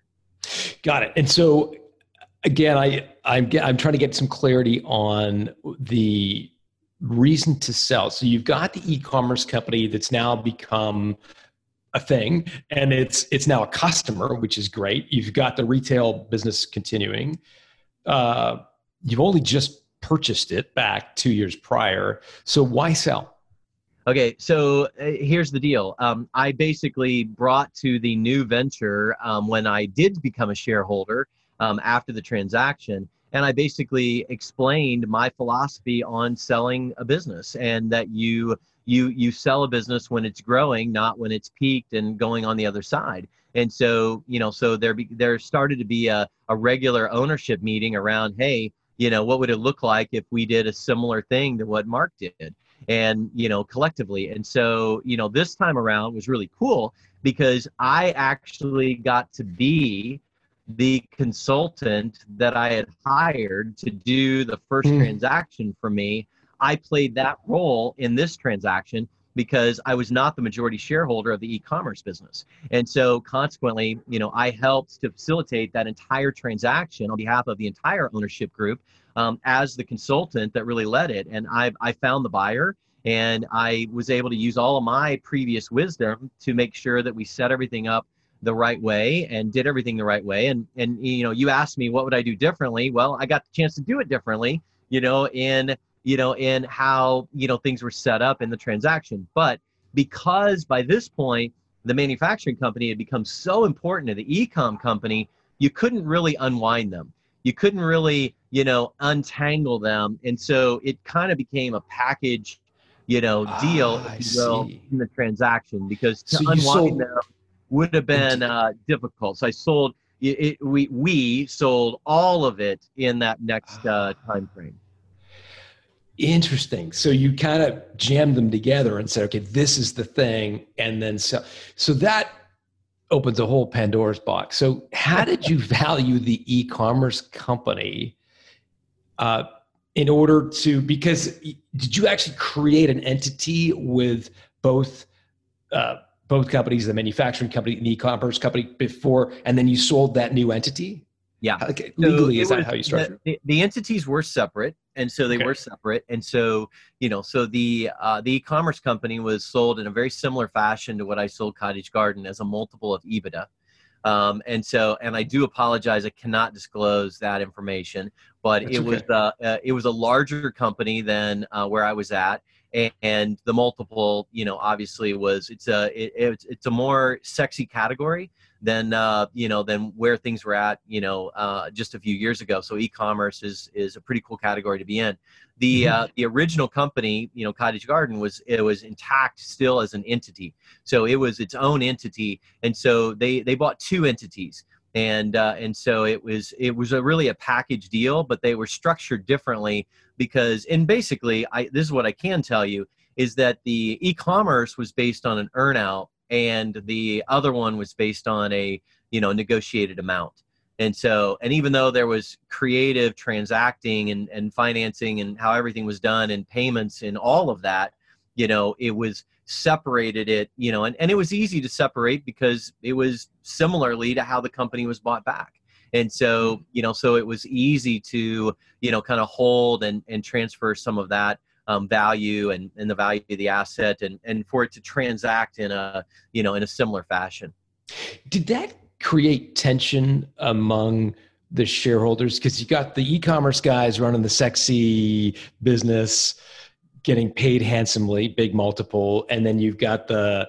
Got it. And so, again, I I'm I'm trying to get some clarity on the reason to sell. So you've got the e-commerce company that's now become a thing and it's it's now a customer which is great you've got the retail business continuing uh, you've only just purchased it back two years prior so why sell Okay, so uh, here's the deal. Um, I basically brought to the new venture um, when I did become a shareholder um, after the transaction, and I basically explained my philosophy on selling a business, and that you you you sell a business when it's growing, not when it's peaked and going on the other side. And so you know, so there be, there started to be a, a regular ownership meeting around, hey, you know, what would it look like if we did a similar thing to what Mark did? and you know collectively and so you know this time around was really cool because i actually got to be the consultant that i had hired to do the first mm. transaction for me i played that role in this transaction because i was not the majority shareholder of the e-commerce business and so consequently you know i helped to facilitate that entire transaction on behalf of the entire ownership group um, as the consultant that really led it. And I, I found the buyer and I was able to use all of my previous wisdom to make sure that we set everything up the right way and did everything the right way. And, and, you know, you asked me, what would I do differently? Well, I got the chance to do it differently, you know, in, you know, in how, you know, things were set up in the transaction. But because by this point, the manufacturing company had become so important to the ecom company, you couldn't really unwind them you couldn't really you know untangle them and so it kind of became a package you know deal ah, if you will in the transaction because to So unwind sold- them would have been uh, difficult so i sold it, it, we we sold all of it in that next uh, time frame Interesting. So you kind of jammed them together and said, okay, this is the thing. And then so, so that opens a whole Pandora's box. So how did you value the e-commerce company uh, in order to, because did you actually create an entity with both, uh, both companies, the manufacturing company and the e-commerce company before, and then you sold that new entity? yeah legally, is that was- how you structured? The, the entities were separate, and so they Okay. were separate, and so you know, so the uh, the e-commerce company was sold in a very similar fashion to what I sold Cottage Garden as a multiple of EBITDA. Um, and so, and I do apologize, I cannot disclose that information, but That's it was okay. uh, uh, it was a larger company than uh, where I was at, and, the multiple, you know, obviously was it's a it, it's it's a more sexy category than uh, you know than where things were at you know uh, just a few years ago. So e-commerce is is a pretty cool category to be in. The Mhm. uh, the original company, you know, Cottage Garden was it was intact still as an entity. So it was its own entity, and so they they bought two entities. And uh, and so it was it was a really a package deal, but they were structured differently because and basically I this is what I can tell you is that the e-commerce was based on an earnout and the other one was based on a you know negotiated amount. And so and even though there was creative transacting and, and financing and how everything was done and payments and all of that you know it was separated it you know and, and it was easy to separate because it was similarly to how the company was bought back. And so you know so it was easy to you know kind of hold and and transfer some of that um, value and, and the value of the asset and, and for it to transact in a you know in a similar fashion. Did that create tension among the shareholders? Because you got the e-commerce guys running the sexy business, getting paid handsomely, big multiple, and then you've got the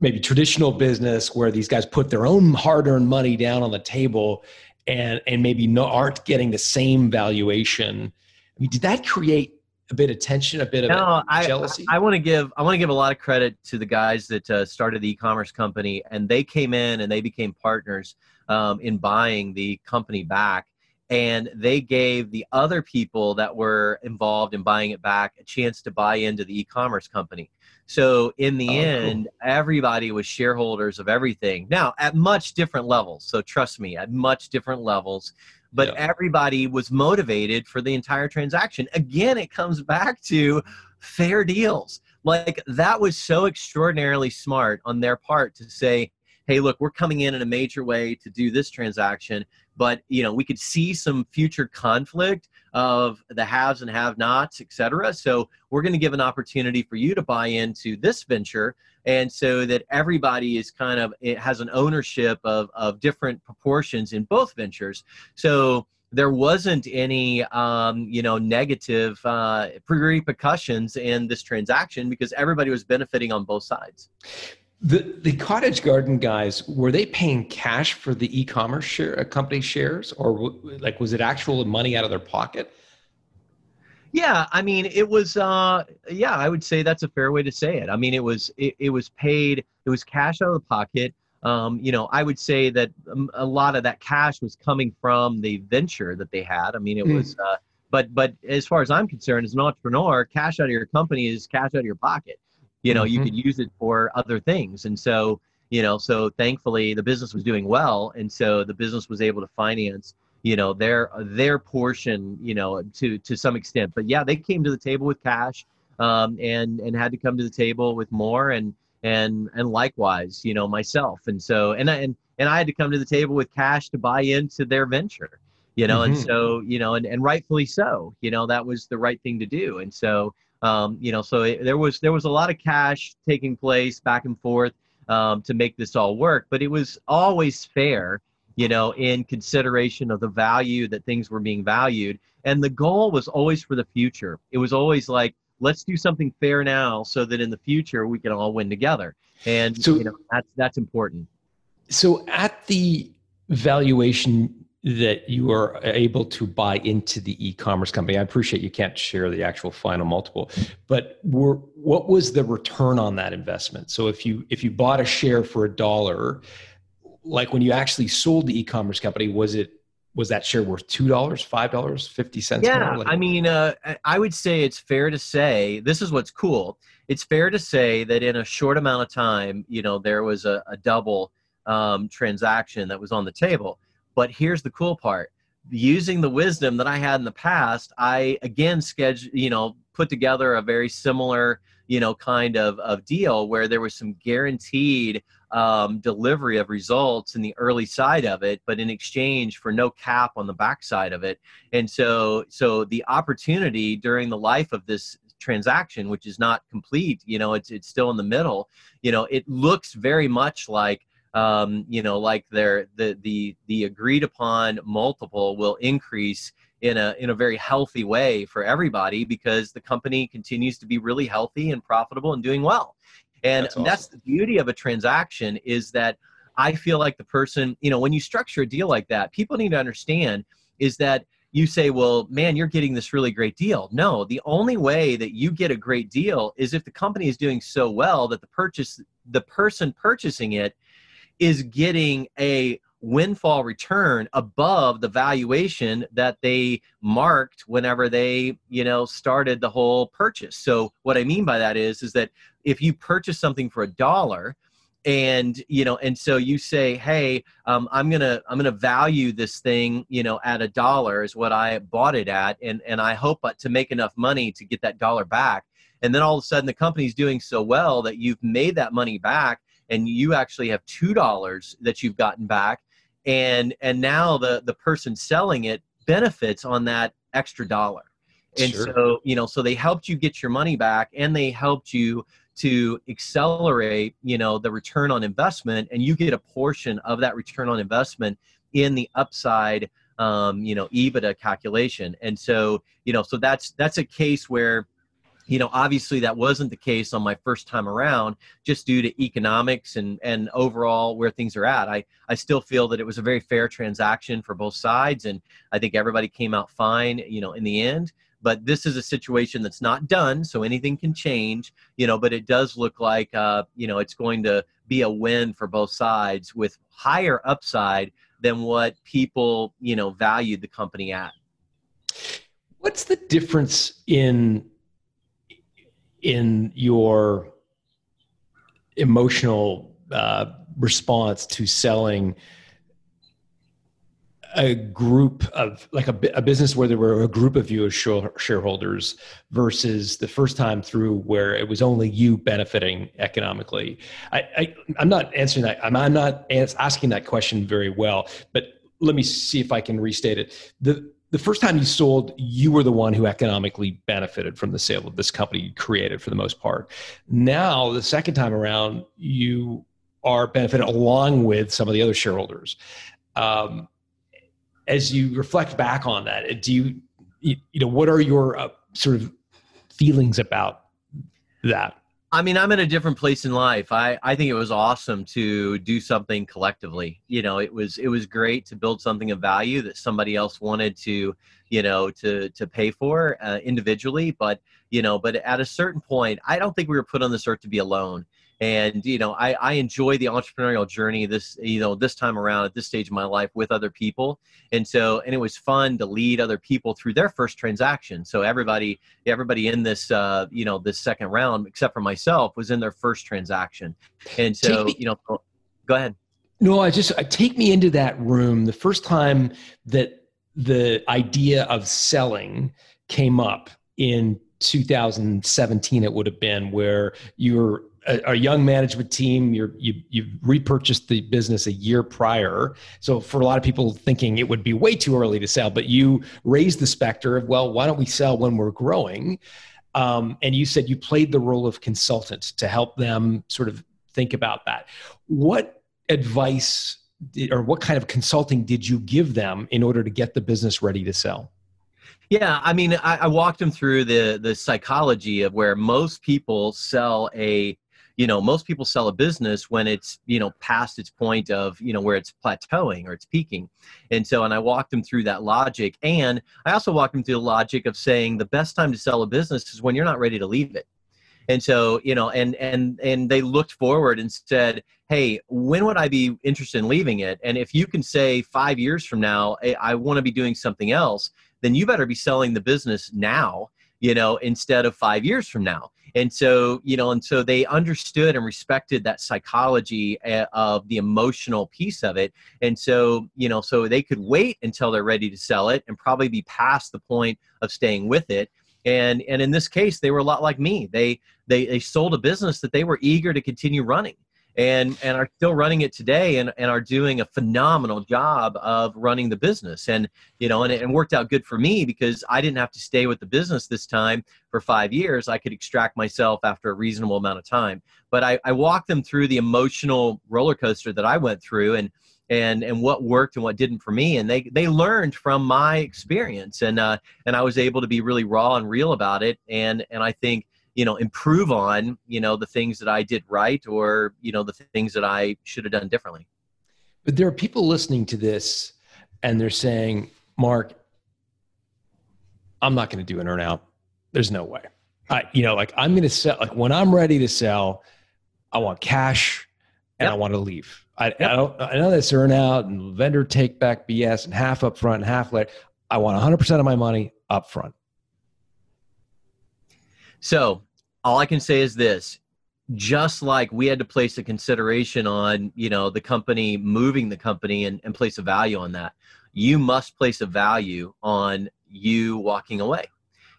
maybe traditional business where these guys put their own hard-earned money down on the table and and maybe no, aren't getting the same valuation. I mean, did that create a bit of tension, a bit of no, I, jealousy? I, want to give I want to give a lot of credit to the guys that uh, started the e-commerce company, and they came in and they became partners um, in buying the company back, and they gave the other people that were involved in buying it back a chance to buy into the e-commerce company. So in the Oh, cool. end, everybody was shareholders of everything. Now at much different levels. So trust me, at much different levels. But Yeah. everybody was motivated for the entire transaction. Again, it comes back to fair deals. Like that was so extraordinarily smart on their part to say, hey, look, we're coming in in a major way to do this transaction, but you know, we could see some future conflict of the haves and have-nots, et cetera. So we're going to give an opportunity for you to buy into this venture, and so that everybody is kind of it has an ownership of of different proportions in both ventures. So there wasn't any um, you know negative uh, repercussions in this transaction because everybody was benefiting on both sides. The the cottage garden guys were they paying cash for the e-commerce share uh, company shares or like was it actual money out of their pocket? Yeah, I mean it was uh yeah, I would say that's a fair way to say it. I mean it was it, it was paid it was cash out of the pocket um, you know, I would say that um, a lot of that cash was coming from the venture that they had. I mean, it mm. was, uh, but but as far as I'm concerned, as an entrepreneur, cash out of your company is cash out of your pocket. You know, mm-hmm. you could use it for other things, and so you know, so thankfully the business was doing well, and so the business was able to finance you know their their portion you know to to some extent but yeah they came to the table with cash um, and and had to come to the table with more and and and likewise, you know, myself. And so and I and and I had to come to the table with cash to buy into their venture, you know, mm-hmm. and so you know, and and rightfully so, you know, that was the right thing to do. And so um, you know, so it, there was there was a lot of cash taking place back and forth um, to make this all work, but it was always fair, you know, in consideration of the value that things were being valued, and the goal was always for the future. It was always like let's do something fair now so that in the future we can all win together. And so you know that's that's important. So at the valuation that you are able to buy into the e-commerce company i appreciate you can't share the actual final multiple but what was the return on that investment so if you if you bought a share for a dollar like when you actually sold the e-commerce company was it was that share worth two dollars, five dollars, fifty cents? Yeah, I mean, uh, I would say it's fair to say this is what's cool. It's fair to say that in a short amount of time, you know, there was a, a double um, transaction that was on the table. But here's the cool part: using the wisdom that I had in the past, I again schedule, you know, put together a very similar, you know, kind of of deal where there was some guaranteed um, delivery of results in the early side of it, but in exchange for no cap on the back side of it. And so, so the opportunity during the life of this transaction, which is not complete, you know, it's it's still in the middle. You know, it looks very much like um, you know, like their the the the agreed upon multiple will increase in a in a very healthy way for everybody because the company continues to be really healthy and profitable and doing well and that's, awesome. that's the beauty of a transaction is that I feel like the person, you know, when you structure a deal like that, people need to understand is that you say, well, man, you're getting this really great deal. No, the only way that you get a great deal is if the company is doing so well that the purchase, the person purchasing it is getting a windfall return above the valuation that they marked whenever they you know started the whole purchase. So what i mean by that is is that if you purchase something for a dollar and you know and so you say hey um, i'm gonna i'm gonna value this thing you know at a dollar is what i bought it at and and i hope to make enough money to get that dollar back. And then all of a sudden the company's doing so well that you've made that money back and you actually have two dollars that you've gotten back. And and now the the person selling it benefits on that extra dollar. And sure. so you know so they helped you get your money back and they helped you to accelerate you know the return on investment. And you get a portion of that return on investment in the upside um, you know ebitda calculation. And so you know so that's that's a case where you know obviously that wasn't the case on my first time around just due to economics and and overall where things are at. I i still feel that it was a very fair transaction for both sides and i think everybody came out fine you know in the end. But this is a situation that's not done so anything can change you know but it does look like uh, you know it's going to be a win for both sides with higher upside than what people you know valued the company at. What's the difference in in your emotional uh, response to selling a group of like a, a business where there were a group of you as share- shareholders versus the first time through where it was only you benefiting economically? I, I I'm not answering that. I'm, I'm not asking that question very well, but let me see if I can restate it. The the first time you sold, you were the one who economically benefited from the sale of this company you created for the most part. Now, the second time around, you are benefited along with some of the other shareholders. Um, as you reflect back on that, do you, you, you know, what are your uh, sort of feelings about that? I mean, I'm in a different place in life. I, I think it was awesome to do something collectively. You know, it was it was great to build something of value that somebody else wanted to, you know, to to pay for uh, individually. But you know, but at a certain point, I don't think we were put on this earth to be alone and you know I, I enjoy the entrepreneurial journey this you know this time around at this stage of my life with other people. And so and it was fun to lead other people through their first transaction. So everybody everybody in this uh, you know this second round except for myself was in their first transaction. And so you know go ahead. No i just I take me into that room the first time that the idea of selling came up in 2017 it would have been where you're a, a, young management team. You're, you you repurchased the business a year prior, so for a lot of people thinking it would be way too early to sell, but you raised the specter of well, why don't we sell when we're growing? Um, and you said you played the role of consultant to help them sort of think about that. What advice did, or what kind of consulting did you give them in order to get the business ready to sell? Yeah, I mean, I, I, walked them through the the psychology of where most people sell a you know most people sell a business when it's you know past its point of you know where it's plateauing or it's peaking. And so and i walked them through that logic. And i also walked them through the logic of saying the best time to sell a business is when you're not ready to leave it. And so you know and and and they looked forward and said hey when would i be interested in leaving it? And if you can say five years from now hey, i want to be doing something else then you better be selling the business now you know instead of five years from now. And so you know and so they understood and respected that psychology eh, of the emotional piece of it. And so you know so they could wait until they're ready to sell it and probably be past the point of staying with it. And and in this case they were a lot like me. They they, they sold a business that they were eager to continue running and and are still running it today and, and are doing a phenomenal job of running the business. And you know and it, worked out good for me because i didn't have to stay with the business this time for five years. I could extract myself after a reasonable amount of time. But i, I walked them through the emotional roller coaster that i went through and and and what worked and what didn't for me. And they they learned from my experience. And uh and i was able to be really raw and real about it. And and i think you know improve on you know the things that i did right or you know the things that i should have done differently. But there are people listening to this and they're saying mark i'm not going to do an earnout. There's no way. I, you know like i'm going to sell like when i'm ready to sell i want cash and yep. i want to leave. I, yep. I don't i know this earnout and vendor take back bs and half up front and half later. I want 100% of my money up front so all I can say is this just like we had to place a consideration on you know the company moving the company and, and place a value on that you must place a value on you walking away.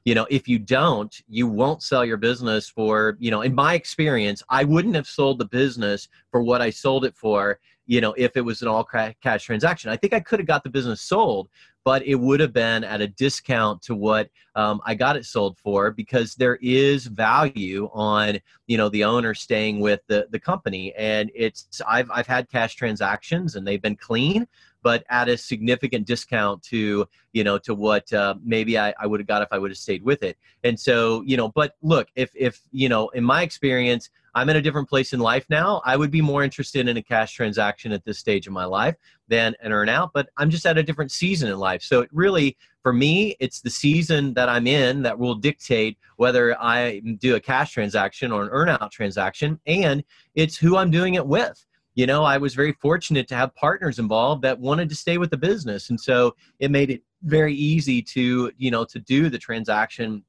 You know if you don't you won't sell your business for you know in my experience i wouldn't have sold the business for what i sold it for you know if it was an all cash transaction. I think i could have got the business sold but it would have been at a discount to what um, I got it sold for because there is value on you know the owner staying with the the company, and it's I've I've had cash transactions and they've been clean, but at a significant discount to you know to what uh, maybe I, I would have got if I would have stayed with it. And so you know, but look, if if you know, in my experience, I'm in a different place in life now. I would be more interested in a cash transaction at this stage of my life than an earnout, but I'm just at a different season in life. So it really, for me, it's the season that I'm in that will dictate whether I do a cash transaction or an earnout transaction, and it's who I'm doing it with. You know, I was very fortunate to have partners involved that wanted to stay with the business, and so it made it very easy to, you know, to do the transaction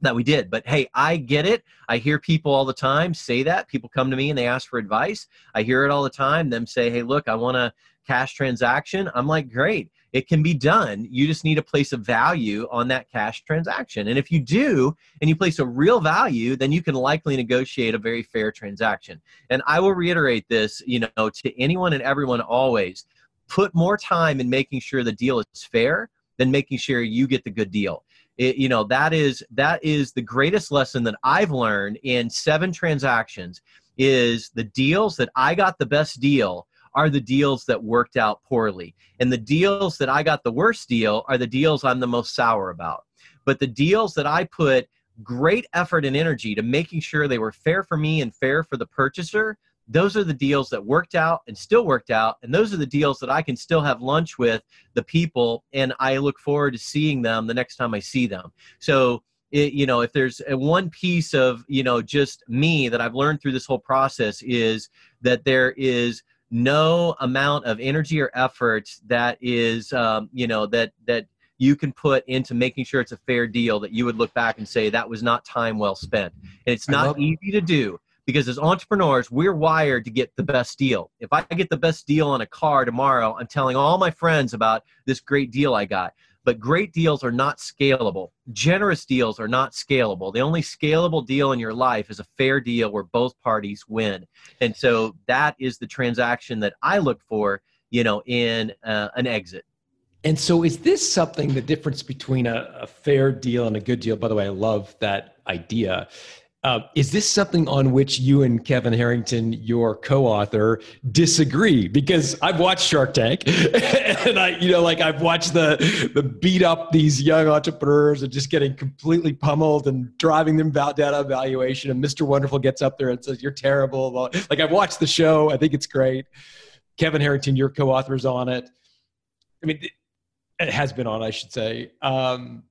that we did. But hey, I get it. I hear people all the time say that. People come to me and they ask for advice. I hear it all the time. Them say, hey, look, I want a cash transaction. I'm like, great. It can be done. You just need to place a value on that cash transaction. And if you do, and you place a real value, then you can likely negotiate a very fair transaction. And I will reiterate this, you know, to anyone and everyone always put more time in making sure the deal is fair than making sure you get the good deal. It, you know that is that is the greatest lesson that I've learned in seven transactions is the deals that I got the best deal are the deals that worked out poorly. And the deals that I got the worst deal are the deals I'm the most sour about. But the deals that I put great effort and energy to making sure they were fair for me and fair for the purchaser, those are the deals that worked out and still worked out. And those are the deals that I can still have lunch with the people. And I look forward to seeing them the next time I see them. So, it, you know, if there's one piece of, you know, just me that I've learned through this whole process is that there is no amount of energy or effort that is um, you know that that you can put into making sure it's a fair deal that you would look back and say that was not time well spent. And it's not easy to do because as entrepreneurs we're wired to get the best deal. If i get the best deal on a car tomorrow i'm telling all my friends about this great deal i got but great deals are not scalable. Generous deals are not scalable. The only scalable deal in your life is a fair deal where both parties win. And so that is the transaction that I look for, you know, in uh, an exit. And so, is this something the difference between a, a, fair deal and a good deal? By the way, I love that idea. Uh, is this something on which you and Kevin Harrington, your co-author, disagree? Because I've watched Shark Tank, and I, you know, like I've watched the the beat up these young entrepreneurs and just getting completely pummeled and driving them down on valuation. And Mr. Wonderful gets up there and says, "You're terrible." Like I've watched the show. I think it's great. Kevin Harrington, your co-author, is on it. I mean, it has been on, I should say. Um,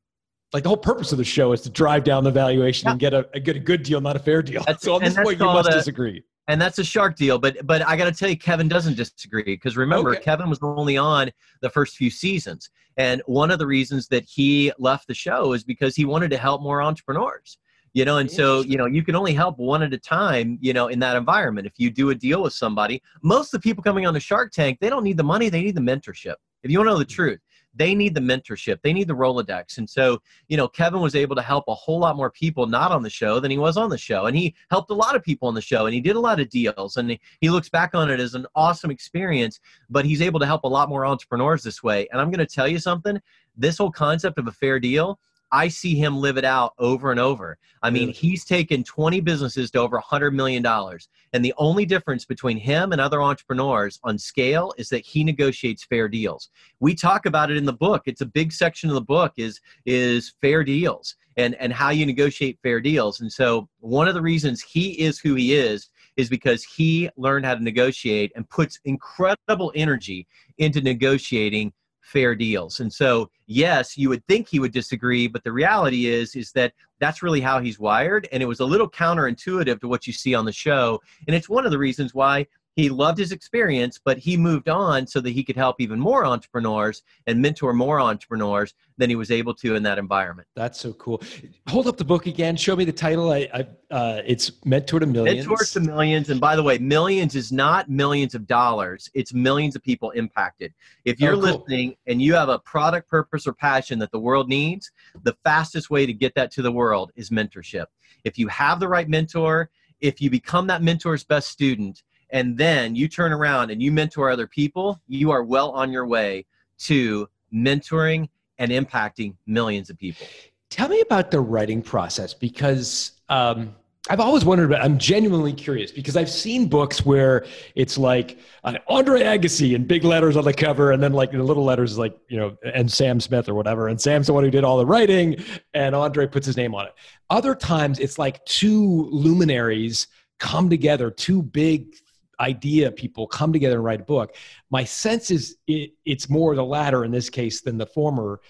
like the whole purpose of the show is to drive down the valuation yeah. and get a, get a good deal, not a fair deal. That's, so on this point, you must a, disagree. And that's a shark deal, but but I got to tell you, Kevin doesn't disagree because remember, okay. Kevin was only on the first few seasons, and one of the reasons that he left the show is because he wanted to help more entrepreneurs. You know, and so you know you can only help one at a time. You know, in that environment, if you do a deal with somebody, most of the people coming on the Shark Tank, they don't need the money; they need the mentorship. If you want to know the mm. truth, they need the mentorship. They need the rolodex. And so you know kevin was able to help a whole lot more people not on the show than he was on the show. And he helped a lot of people on the show and he did a lot of deals and he looks back on it as an awesome experience but he's able to help a lot more entrepreneurs this way. And i'm going to tell you something this whole concept of a fair deal I see him live it out over and over. I mean, he's taken 20 businesses to over $100 million. And the only difference between him and other entrepreneurs on scale is that he negotiates fair deals. We talk about it in the book. It's a big section of the book is, is fair deals and, and how you negotiate fair deals. And so one of the reasons he is who he is is because he learned how to negotiate and puts incredible energy into negotiating fair deals. And so, yes, you would think he would disagree, but the reality is is that that's really how he's wired and it was a little counterintuitive to what you see on the show. And it's one of the reasons why he loved his experience, but he moved on so that he could help even more entrepreneurs and mentor more entrepreneurs than he was able to in that environment. That's so cool. Hold up the book again. Show me the title. I, I uh, it's Mentor to Millions. Mentor to Millions. And by the way, millions is not millions of dollars. It's millions of people impacted. If you're oh, cool. listening and you have a product, purpose, or passion that the world needs, the fastest way to get that to the world is mentorship. If you have the right mentor, if you become that mentor's best student, and then you turn around and you mentor other people, you are well on your way to mentoring and impacting millions of people. Tell me about the writing process because um, I've always wondered about. I'm genuinely curious because I've seen books where it's like uh, Andre Agassi in big letters on the cover, and then like the little letters like you know, and Sam Smith or whatever, and Sam's the one who did all the writing, and Andre puts his name on it. Other times it's like two luminaries come together, two big idea people come together and write a book. My sense is it, it's more the latter in this case than the former.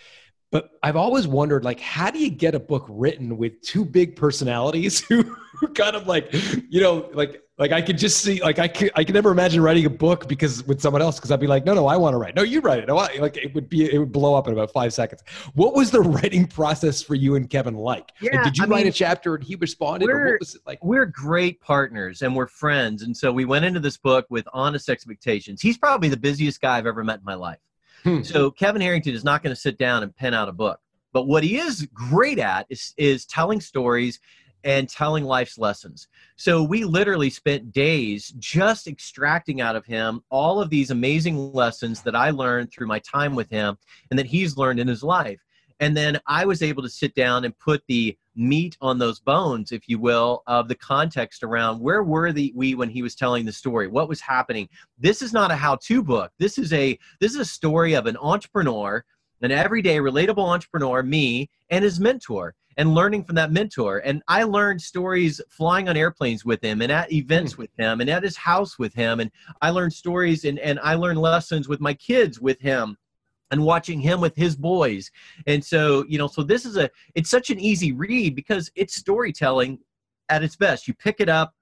But I've always wondered, like, how do you get a book written with two big personalities who, who kind of like, you know, like like I could just see, like I could, I could never imagine writing a book because with someone else, because I'd be like, no, no, I want to write. No, you write it. No, I, like it would be, it would blow up in about five seconds. What was the writing process for you and Kevin like? Yeah, like, did you I write mean, a chapter and he responded, or what was it like? We're great partners and we're friends, and so we went into this book with honest expectations. He's probably the busiest guy I've ever met in my life. Hmm. So Kevin Harrington is not going to sit down and pen out a book. But what he is great at is, is telling stories and telling life's lessons. So we literally spent days just extracting out of him all of these amazing lessons that I learned through my time with him and that he's learned in his life. And then I was able to sit down and put the meat on those bones, if you will, of the context around where were the, we when he was telling the story, what was happening. This is not a how-to book. This is a this is a story of an entrepreneur, an everyday relatable entrepreneur, me, and his mentor and learning from that mentor. And I learned stories flying on airplanes with him and at events hmm. with him and at his house with him. And I learned stories and, and I learned lessons with my kids with him and watching him with his boys. And so, you know, so this is a, it's such an easy read because it's storytelling at its best. You pick it up,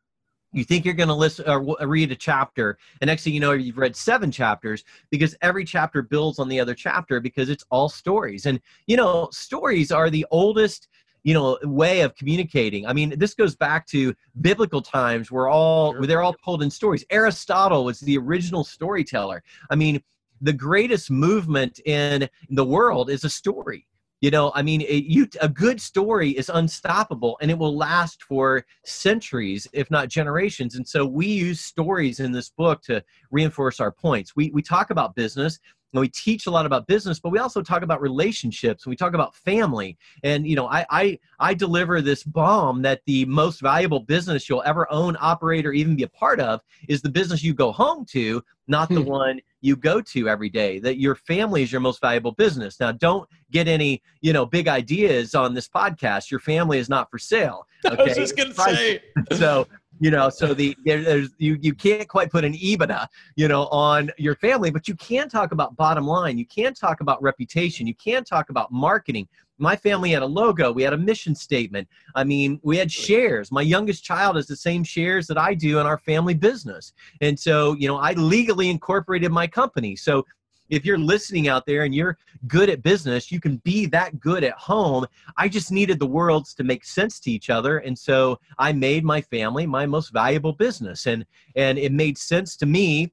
you think you're going to listen or uh, read a chapter and next thing you know you've read seven chapters because every chapter builds on the other chapter because it's all stories. And you know stories are the oldest you know way of communicating. I mean this goes back to biblical times where all they're all told in stories. Aristotle was the original storyteller. I mean the greatest movement in the world is a story. You know i mean it, you a good story is unstoppable and it will last for centuries if not generations. And so we use stories in this book to reinforce our points. We we talk about business and we teach a lot about business but we also talk about relationships and we talk about family and you know I, I i deliver this bomb that the most valuable business you'll ever own operate or even be a part of is the business you go home to not the hmm. one you go to every day that your family is your most valuable business now don't get any you know big ideas on this podcast your family is not for sale okay? i was just gonna say so you know so the there's you you can't quite put an ebitda you know on your family but you can talk about bottom line. You can talk about reputation. You can talk about marketing. My family had a logo. We had a mission statement. I mean we had shares. My youngest child has the same shares that i do in our family business. And so you know i legally incorporated my company. So if you're listening out there and you're good at business, you can be that good at home. I just needed the worlds to make sense to each other. And so I made my family my most valuable business. And and it made sense to me.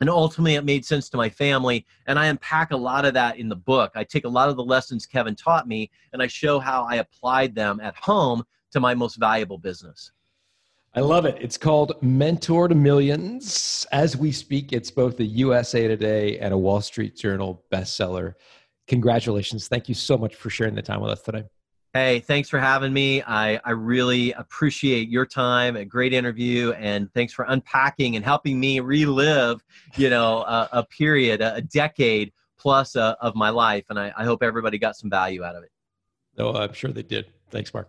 And ultimately, it made sense to my family. And I unpack a lot of that in the book. I take a lot of the lessons Kevin taught me and I show how I applied them at home to my most valuable business. I love it. It's called Mentor to Millions. As we speak, it's both a USA Today and a Wall Street Journal bestseller. Congratulations. Thank you so much for sharing the time with us today. Hey, thanks for having me. I, I really appreciate your time, a great interview, and thanks for unpacking and helping me relive, you know, a, a period, a, decade plus uh, of my life. And I, I hope everybody got some value out of it. No, I'm sure they did. Thanks, Mark.